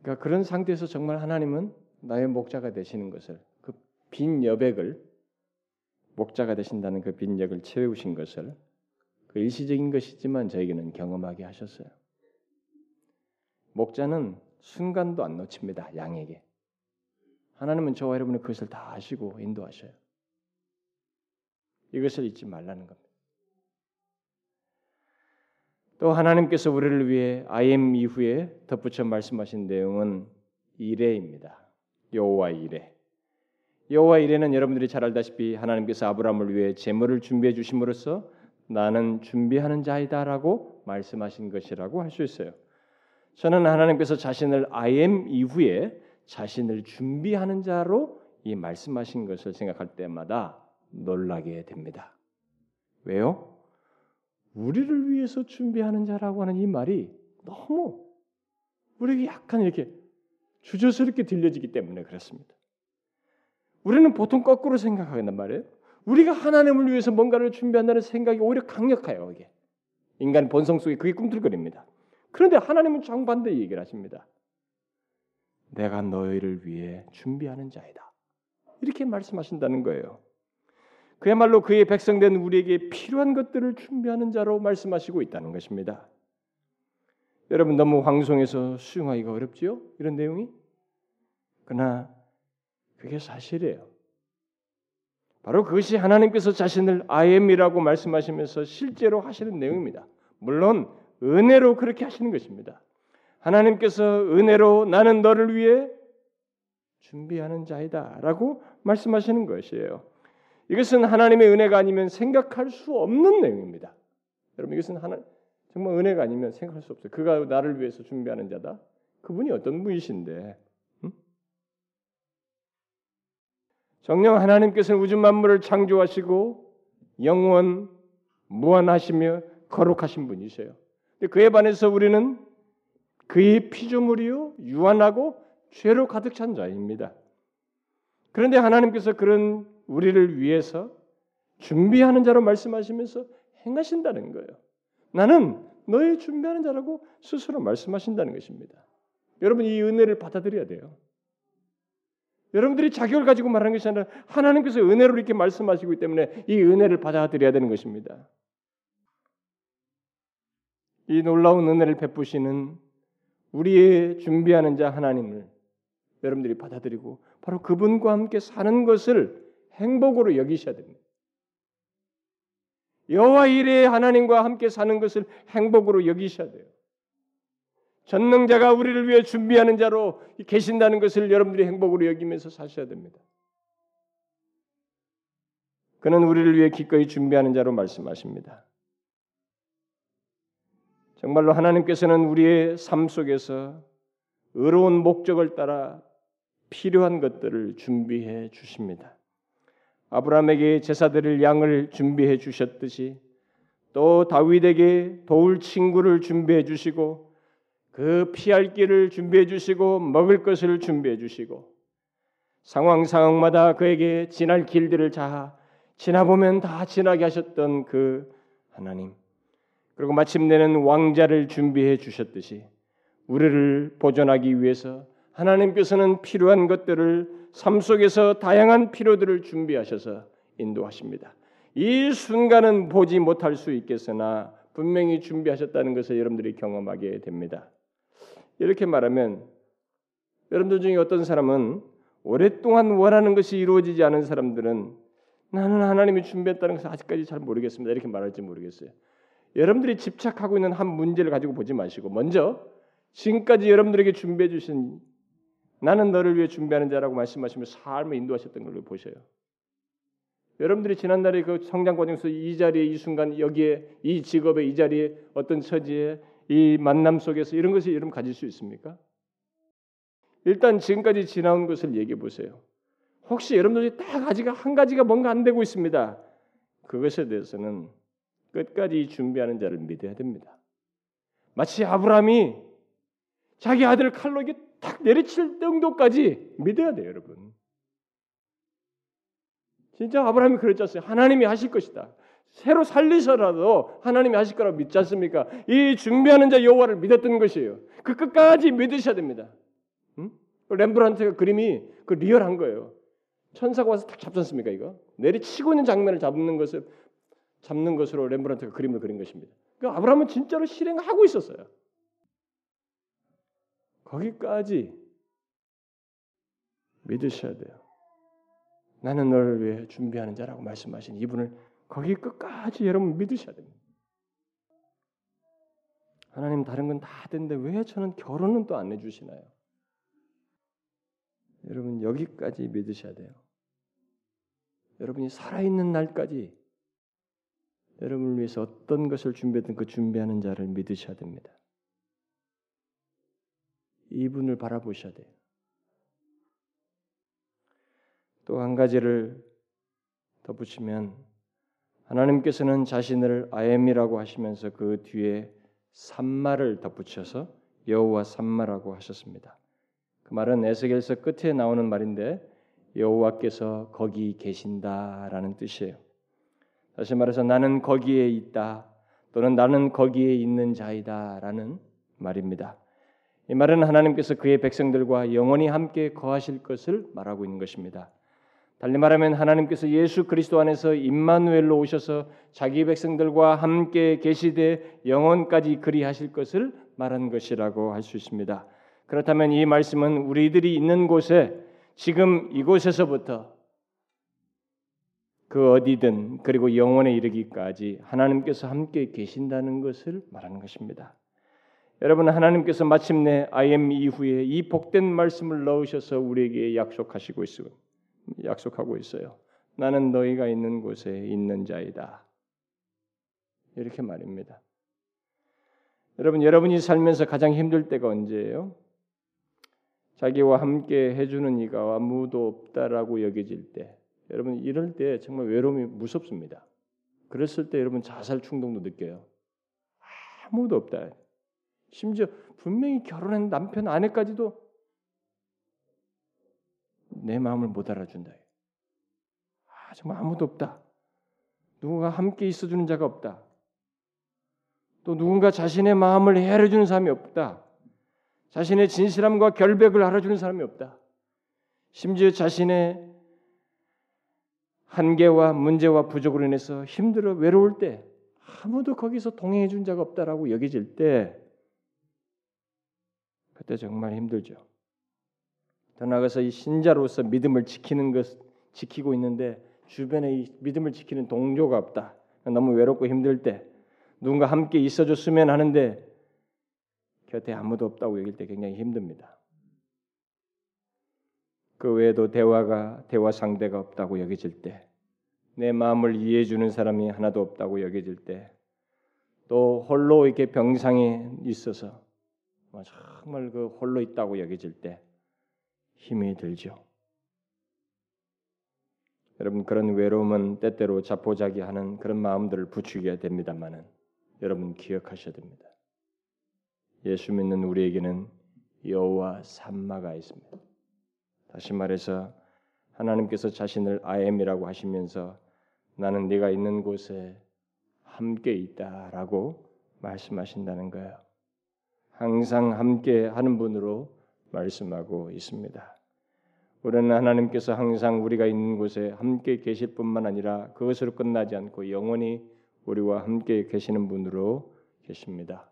그러니까 그런 상태에서 정말 하나님은 나의 목자가 되시는 것을 그 빈 여백을 목자가 되신다는 그 빈 역을 채우신 것을 그 일시적인 것이지만 저에게는 경험하게 하셨어요. 목자는 순간도 안 놓칩니다. 양에게. 하나님은 저와 여러분의 그것을 다 아시고 인도하셔요. 이것을 잊지 말라는 겁니다. 또 하나님께서 우리를 위해 IM 이후에 덧붙여 말씀하신 내용은 이레입니다. 여호와 이레. 여호와 이레는 여러분들이 잘 알다시피 하나님께서 아브라함을 위해 제물을 준비해 주심으로써 나는 준비하는 자이다라고 말씀하신 것이라고 할 수 있어요. 저는 하나님께서 자신을 I am 이후에 자신을 준비하는 자로 이 말씀하신 것을 생각할 때마다 놀라게 됩니다. 왜요? 우리를 위해서 준비하는 자라고 하는 이 말이 너무 우리에게 약간 이렇게 주저스럽게 들려지기 때문에 그렇습니다. 우리는 보통 거꾸로 생각하겠단 말이에요. 우리가 하나님을 위해서 뭔가를 준비한다는 생각이 오히려 강력해요. 이게 인간 본성 속에 그게 꿈틀거립니다. 그런데 하나님은 정반대 얘기를 하십니다. 내가 너희를 위해 준비하는 자이다. 이렇게 말씀하신다는 거예요. 그야말로 그의 백성된 우리에게 필요한 것들을 준비하는 자로 말씀하시고 있다는 것입니다. 여러분 너무 황송해서 수용하기가 어렵지요? 이런 내용이? 그러나 그게 사실이에요. 바로 그것이 하나님께서 자신을 아엠이라고 말씀하시면서 실제로 하시는 내용입니다. 물론 은혜로 그렇게 하시는 것입니다. 하나님께서 은혜로 나는 너를 위해 준비하는 자이다라고 말씀하시는 것이에요. 이것은 하나님의 은혜가 아니면 생각할 수 없는 내용입니다. 여러분 이것은 하나 정말 은혜가 아니면 생각할 수 없어요. 그가 나를 위해서 준비하는 자다. 그분이 어떤 분이신데 정령 하나님께서는 우주 만물을 창조하시고 영원 무한하시며 거룩하신 분이세요. 그에 반해서 우리는 그의 피조물이요 유한하고 죄로 가득 찬 자입니다. 그런데 하나님께서 그런 우리를 위해서 준비하는 자로 말씀하시면서 행하신다는 거예요. 나는 너의 준비하는 자라고 스스로 말씀하신다는 것입니다. 여러분 이 은혜를 받아들여야 돼요. 여러분들이 자격을 가지고 말하는 것이 아니라 하나님께서 은혜로 이렇게 말씀하시기 때문에 이 은혜를 받아들여야 되는 것입니다. 이 놀라운 은혜를 베푸시는 우리의 준비하는 자 하나님을 여러분들이 받아들이고 바로 그분과 함께 사는 것을 행복으로 여기셔야 됩니다. 여호와 이레 하나님과 함께 사는 것을 행복으로 여기셔야 돼요. 전능자가 우리를 위해 준비하는 자로 계신다는 것을 여러분들이 행복으로 여기면서 사셔야 됩니다. 그는 우리를 위해 기꺼이 준비하는 자로 말씀하십니다. 정말로 하나님께서는 우리의 삶 속에서 의로운 목적을 따라 필요한 것들을 준비해 주십니다. 아브라함에게 제사 드릴 양을 준비해 주셨듯이 또 다윗에게 도울 친구를 준비해 주시고 그 피할 길을 준비해 주시고 먹을 것을 준비해 주시고 상황 상황마다 그에게 지날 길들을 다 지나보면 다 지나게 하셨던 그 하나님 그리고 마침내는 왕자를 준비해 주셨듯이 우리를 보존하기 위해서 하나님께서는 필요한 것들을 삶 속에서 다양한 필요들을 준비하셔서 인도하십니다. 이 순간은 보지 못할 수 있겠으나 분명히 준비하셨다는 것을 여러분들이 경험하게 됩니다. 이렇게 말하면 여러분들 중에 어떤 사람은 오랫동안 원하는 것이 이루어지지 않은 사람들은 나는 하나님이 준비했다는 것을 아직까지 잘 모르겠습니다. 이렇게 말할지 모르겠어요. 여러분들이 집착하고 있는 한 문제를 가지고 보지 마시고 먼저 지금까지 여러분들에게 준비해 주신 나는 너를 위해 준비하는 자라고 말씀하시며 삶을 인도하셨던 걸로 보셔요. 여러분들이 지난달에 그 성장 과정에서 이 자리에 이 순간 여기에 이 직업에 이 자리에 어떤 처지에 이 만남 속에서 이런 것을 이름 가질 수 있습니까? 일단 지금까지 지나온 것을 얘기해 보세요. 혹시 여러분들이 딱 가지가 한 가지가 뭔가 안 되고 있습니다. 그것에 대해서는 끝까지 준비하는 자를 믿어야 됩니다. 마치 아브라함이 자기 아들 칼로 이게 탁 내리칠 정도까지 믿어야 돼요, 여러분. 진짜 아브라함이 그랬지 않습니까? 하나님이 하실 것이다. 새로 살리서라도 하나님이 하실 거라고 믿지 않습니까? 이 준비하는 자 여호와를 믿었던 것이에요. 그 끝까지 믿으셔야 됩니다. 응? 렘브란트가 그림이 그 리얼한 거예요. 천사가 와서 딱 잡지 않습니까? 이거 내리치고 있는 장면을 잡는 것을 잡는 것으로 렘브란트가 그림을 그린 것입니다. 그 아브라함은 진짜로 실행하고 있었어요. 거기까지 믿으셔야 돼요. 나는 너를 위해 준비하는 자라고 말씀하신 이분을 거기 끝까지 여러분 믿으셔야 됩니다. 하나님 다른 건다 되는데 왜 저는 결혼은 또 안 해주시나요? 여러분 여기까지 믿으셔야 돼요. 여러분이 살아있는 날까지 여러분을 위해서 어떤 것을 준비했든 그 준비하는 자를 믿으셔야 됩니다. 이분을 바라보셔야 돼요. 또 한 가지를 덧붙이면 하나님께서는 자신을 아엠이라고 하시면서 그 뒤에 산마를 덧붙여서 여호와 산마라고 하셨습니다. 그 말은 에스겔서 끝에 나오는 말인데 여호와께서 거기 계신다라는 뜻이에요. 다시 말해서 나는 거기에 있다 또는 나는 거기에 있는 자이다라는 말입니다. 이 말은 하나님께서 그의 백성들과 영원히 함께 거하실 것을 말하고 있는 것입니다. 달리 말하면 하나님께서 예수 그리스도 안에서 임마누엘로 오셔서 자기 백성들과 함께 계시되 영원까지 그리하실 것을 말한 것이라고 할 수 있습니다. 그렇다면 이 말씀은 우리들이 있는 곳에 지금 이곳에서부터 그 어디든 그리고 영원에 이르기까지 하나님께서 함께 계신다는 것을 말하는 것입니다. 여러분 하나님께서 마침내 IM 이후에 이 복된 말씀을 넣으셔서 우리에게 약속하시고 있어요. 약속하고 있어요. 나는 너희가 있는 곳에 있는 자이다. 이렇게 말입니다. 여러분 여러분이 살면서 가장 힘들 때가 언제예요? 자기와 함께 해주는 이가 아무도 없다라고 여겨질 때, 여러분 이럴 때 정말 외로움이 무섭습니다. 그랬을 때 여러분 자살 충동도 느껴요. 아무도 없다. 심지어 분명히 결혼한 남편 아내까지도 내 마음을 못 알아준다. 아, 정말 아무도 없다. 누군가 함께 있어주는 자가 없다. 또 누군가 자신의 마음을 헤아려주는 사람이 없다. 자신의 진실함과 결백을 알아주는 사람이 없다. 심지어 자신의 한계와 문제와 부족으로 인해서 힘들어 외로울 때 아무도 거기서 동행해 준 자가 없다라고 여겨질 때 그때 정말 힘들죠. 더 나아가서 이 신자로서 믿음을 지키는 것 지키고 있는데 주변에 이 믿음을 지키는 동조가 없다. 너무 외롭고 힘들 때 누군가 함께 있어줬으면 하는데 곁에 아무도 없다고 얘기할 때 굉장히 힘듭니다. 그 외에도 대화가 대화 상대가 없다고 여겨질 때, 내 마음을 이해해 주는 사람이 하나도 없다고 여겨질 때, 또 홀로 이렇게 병상에 있어서 뭐 정말 그 홀로 있다고 여겨질 때 힘이 들죠. 여러분 그런 외로움은 때때로 자포자기하는 그런 마음들을 부추기게 됩니다만은 여러분 기억하셔야 됩니다. 예수 믿는 우리에게는 여호와 삼마가 있습니다. 다시 말해서 하나님께서 자신을 아엠이라고 하시면서 나는 네가 있는 곳에 함께 있다라고 말씀하신다는 거예요. 항상 함께 하는 분으로 말씀하고 있습니다. 우리는 하나님께서 항상 우리가 있는 곳에 함께 계실 뿐만 아니라 그것으로 끝나지 않고 영원히 우리와 함께 계시는 분으로 계십니다.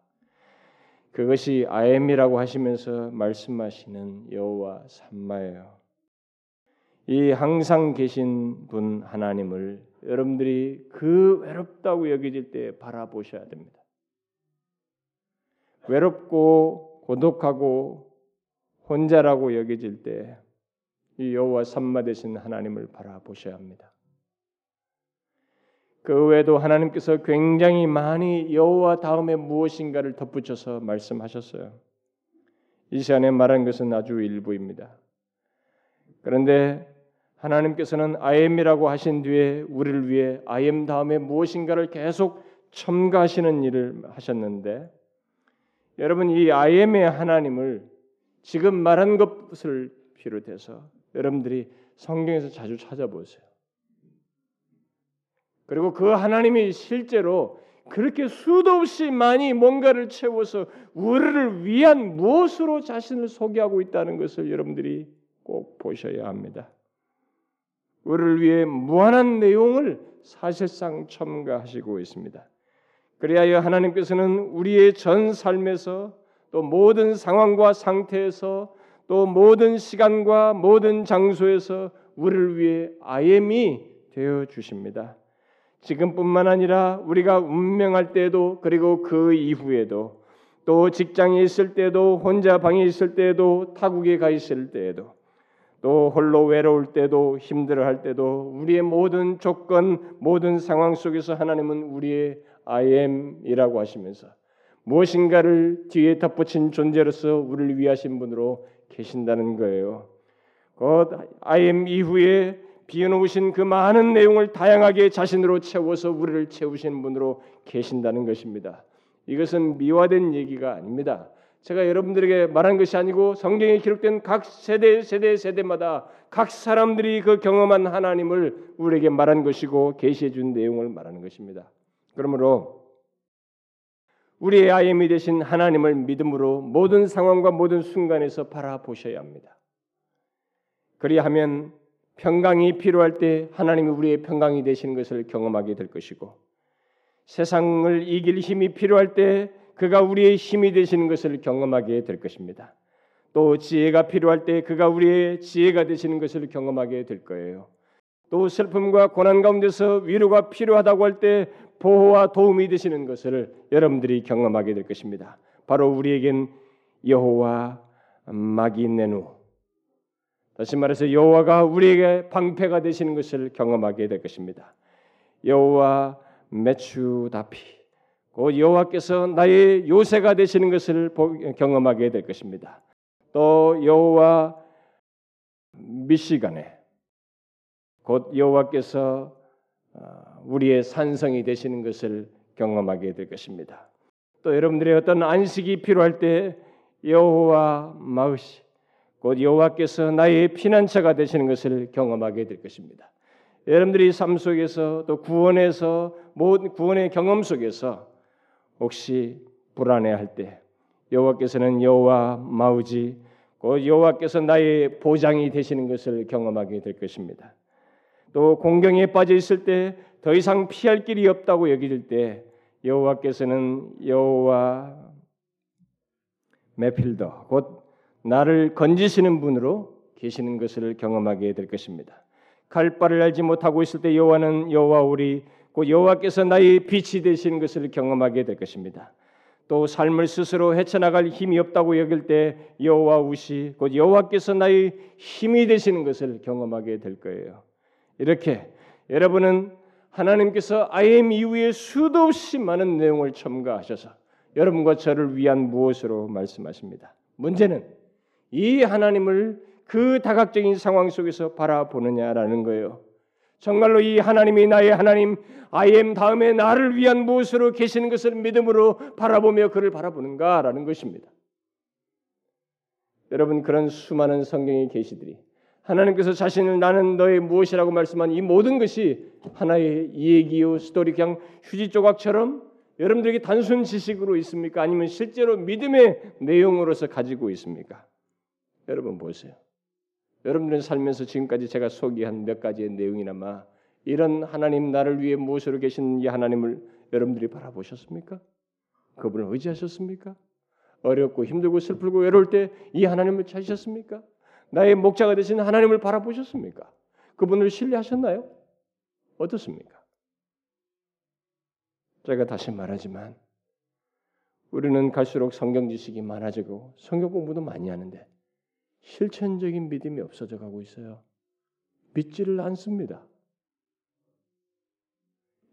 그것이 아엠이라고 하시면서 말씀하시는 여호와 삼마예요. 이 항상 계신 분 하나님을 여러분들이 그 외롭다고 여겨질 때 바라보셔야 됩니다. 외롭고 고독하고 혼자라고 여겨질 때 이 여호와 삼마 되신 하나님을 바라보셔야 합니다. 그 외에도 하나님께서 굉장히 많이 여호와 다음에 무엇인가를 덧붙여서 말씀하셨어요. 이 시간에 말한 것은 아주 일부입니다. 그런데 하나님께서는 아엠이라고 하신 뒤에 우리를 위해 아엠 다음에 무엇인가를 계속 첨가하시는 일을 하셨는데 여러분 이 아엠의 하나님을 지금 말한 것을 비롯해서 여러분들이 성경에서 자주 찾아보세요. 그리고 그 하나님이 실제로 그렇게 수도 없이 많이 뭔가를 채워서 우리를 위한 무엇으로 자신을 소개하고 있다는 것을 여러분들이 꼭 보셔야 합니다. 우리를 위해 무한한 내용을 사실상 첨가하시고 있습니다. 그리하여 하나님께서는 우리의 전 삶에서 또 모든 상황과 상태에서 또 모든 시간과 모든 장소에서 우리를 위해 아엠이 되어 주십니다. 지금뿐만 아니라 우리가 운명할 때도 그리고 그 이후에도 또 직장에 있을 때도 혼자 방에 있을 때도 타국에 가 있을 때에도 또 홀로 외로울 때도 힘들어할 때도 우리의 모든 조건 모든 상황 속에서 하나님은 우리의 I am이라고 하시면서 무엇인가를 뒤에 덧붙인 존재로서 우리를 위하신 분으로 계신다는 거예요. 곧 I am 이후에 비워놓으신 그 많은 내용을 다양하게 자신으로 채워서 우리를 채우신 분으로 계신다는 것입니다. 이것은 미화된 얘기가 아닙니다. 제가 여러분들에게 말한 것이 아니고 성경에 기록된 각 세대 세대 세대마다 각 사람들이 그 경험한 하나님을 우리에게 말한 것이고 계시해 준 내용을 말하는 것입니다. 그러므로 우리의 아이엠이 되신 하나님을 믿음으로 모든 상황과 모든 순간에서 바라보셔야 합니다. 그리하면 평강이 필요할 때 하나님이 우리의 평강이 되시는 것을 경험하게 될 것이고 세상을 이길 힘이 필요할 때 그가 우리의 힘이 되시는 것을 경험하게 될 것입니다. 또 지혜가 필요할 때 그가 우리의 지혜가 되시는 것을 경험하게 될 거예요. 또 슬픔과 고난 가운데서 위로가 필요하다고 할 때 보호와 도움이 되시는 것을 여러분들이 경험하게 될 것입니다. 바로 우리에겐 여호와 마기네누 다시 말해서 여호와가 우리에게 방패가 되시는 것을 경험하게 될 것입니다. 여호와 메추다피 곧 여호와께서 나의 요새가 되시는 것을 경험하게 될 것입니다. 또 여호와 미시간에 곧 여호와께서 어, 우리의 산성이 되시는 것을 경험하게 될 것입니다. 또 여러분들의 어떤 안식이 필요할 때 여호와 마으시 곧 여호와께서 나의 피난처가 되시는 것을 경험하게 될 것입니다. 여러분들이 삶 속에서 또 구원에서 모든 구원의 경험 속에서 혹시 불안해할 때 여호와께서는 여호와 마우지 곧 여호와께서 나의 보장이 되시는 것을 경험하게 될 것입니다. 또 공경에 빠져 있을 때 더 이상 피할 길이 없다고 여길 때 여호와께서는 여호와 메필더 곧 나를 건지시는 분으로 계시는 것을 경험하게 될 것입니다. 갈 바를 알지 못하고 있을 때 여호와는 여호와 우리 곧 여호와께서 나의 빛이 되시는 것을 경험하게 될 것입니다. 또 삶을 스스로 헤쳐나갈 힘이 없다고 여길 때 여호와 우시 곧 여호와께서 나의 힘이 되시는 것을 경험하게 될 거예요. 이렇게 여러분은 하나님께서 아이엠 이후에 수도 없이 많은 내용을 첨가하셔서 여러분과 저를 위한 무엇으로 말씀하십니다. 문제는 이 하나님을 그 다각적인 상황 속에서 바라보느냐라는 거예요. 정말로 이 하나님이 나의 하나님, 아이엠 다음에 나를 위한 무엇으로 계시는 것을 믿음으로 바라보며 그를 바라보는가라는 것입니다. 여러분 그런 수많은 성경의 계시들이 하나님께서 자신을 나는 너의 무엇이라고 말씀한 이 모든 것이 하나의 얘기요 스토리 그냥 휴지 조각처럼 여러분들에게 단순 지식으로 있습니까? 아니면 실제로 믿음의 내용으로서 가지고 있습니까? 여러분 보세요. 여러분들은 살면서 지금까지 제가 소개한 몇 가지의 내용이나마 이런 하나님 나를 위해 무엇으로 계신 이 하나님을 여러분들이 바라보셨습니까? 그분을 의지하셨습니까? 어렵고 힘들고 슬프고 외로울 때 이 하나님을 찾으셨습니까? 나의 목자가 되신 하나님을 바라보셨습니까? 그분을 신뢰하셨나요? 어떻습니까? 제가 다시 말하지만 우리는 갈수록 성경 지식이 많아지고 성경 공부도 많이 하는데 실천적인 믿음이 없어져 가고 있어요. 믿지를 않습니다.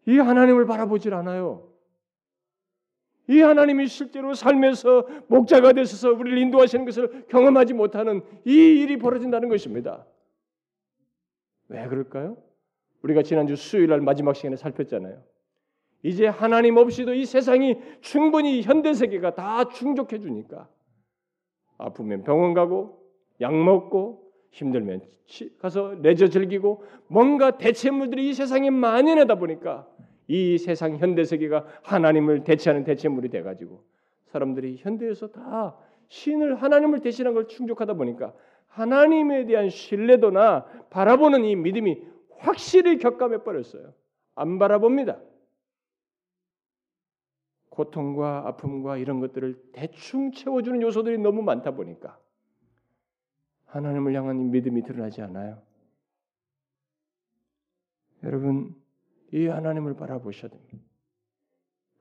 이 하나님을 바라보질 않아요. 이 하나님이 실제로 삶에서 목자가 되셔서 우리를 인도하시는 것을 경험하지 못하는 이 일이 벌어진다는 것입니다. 왜 그럴까요? 우리가 지난주 수요일 날 마지막 시간에 살폈잖아요. 이제 하나님 없이도 이 세상이 충분히 현대 세계가 다 충족해 주니까 아프면 병원 가고 약 먹고 힘들면 가서 레저 즐기고 뭔가 대체물들이 이 세상에 만연하다 보니까 이 세상 현대 세계가 하나님을 대체하는 대체물이 돼 가지고 사람들이 현대에서 다 신을 하나님을 대신한 걸 충족하다 보니까 하나님에 대한 신뢰도나 바라보는 이 믿음이 확실히 격감해 버렸어요. 안 바라봅니다. 고통과 아픔과 이런 것들을 대충 채워주는 요소들이 너무 많다 보니까 하나님을 향한 믿음이 드러나지 않아요. 여러분, 이 하나님을 바라보셔야 됩니다.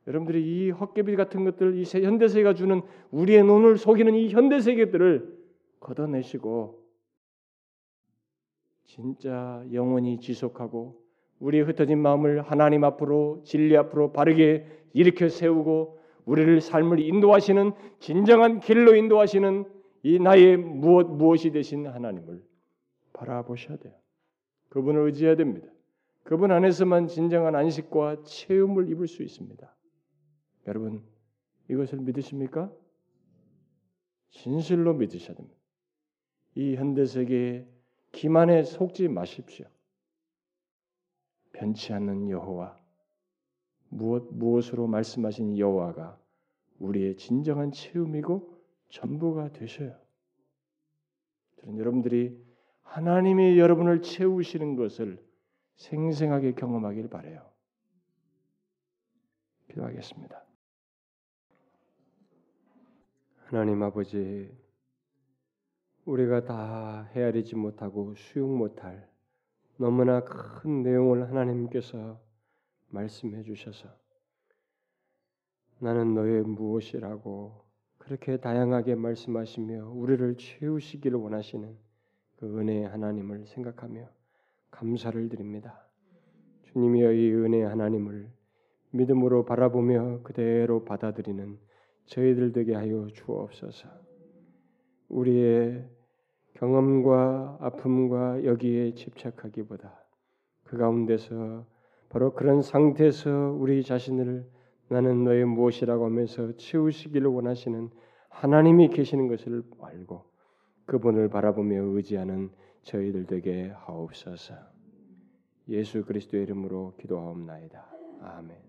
여러분들이 이 헛개비 같은 것들, 이 현대 세계가 주는 우리의 눈을 속이는 이 현대 세계들을 걷어내시고 진짜 영원히 지속하고 우리의 흩어진 마음을 하나님 앞으로 진리 앞으로 바르게 일으켜 세우고 우리를 삶을 인도하시는 진정한 길로 인도하시는 이 나의 무엇 무엇이 되신 하나님을 바라보셔야 돼요. 그분을 의지해야 됩니다. 그분 안에서만 진정한 안식과 체험을 입을 수 있습니다. 여러분 이것을 믿으십니까? 진실로 믿으셔야 됩니다. 이 현대 세계의 기만에 속지 마십시오. 변치 않는 여호와 무엇 무엇으로 말씀하신 여호와가 우리의 진정한 체험이고 전부가 되셔요. 저는 여러분들이 하나님이 여러분을 채우시는 것을 생생하게 경험하길 바래요. 기도하겠습니다. 하나님 아버지, 우리가 다 헤아리지 못하고 수용 못할 너무나 큰 내용을 하나님께서 말씀해 주셔서 나는 너의 무엇이라고 그렇게 다양하게 말씀하시며 우리를 채우시기를 원하시는 그 은혜의 하나님을 생각하며 감사를 드립니다. 주님이여 이 은혜의 하나님을 믿음으로 바라보며 그대로 받아들이는 저희들 되게 하여 주옵소서. 우리의 경험과 아픔과 여기에 집착하기보다 그 가운데서 바로 그런 상태에서 우리 자신을 나는 너의 무엇이라고 하면서 채우시기를 원하시는 하나님이 계시는 것을 알고 그분을 바라보며 의지하는 저희들 되게 하옵소서. 예수 그리스도의 이름으로 기도하옵나이다. 아멘.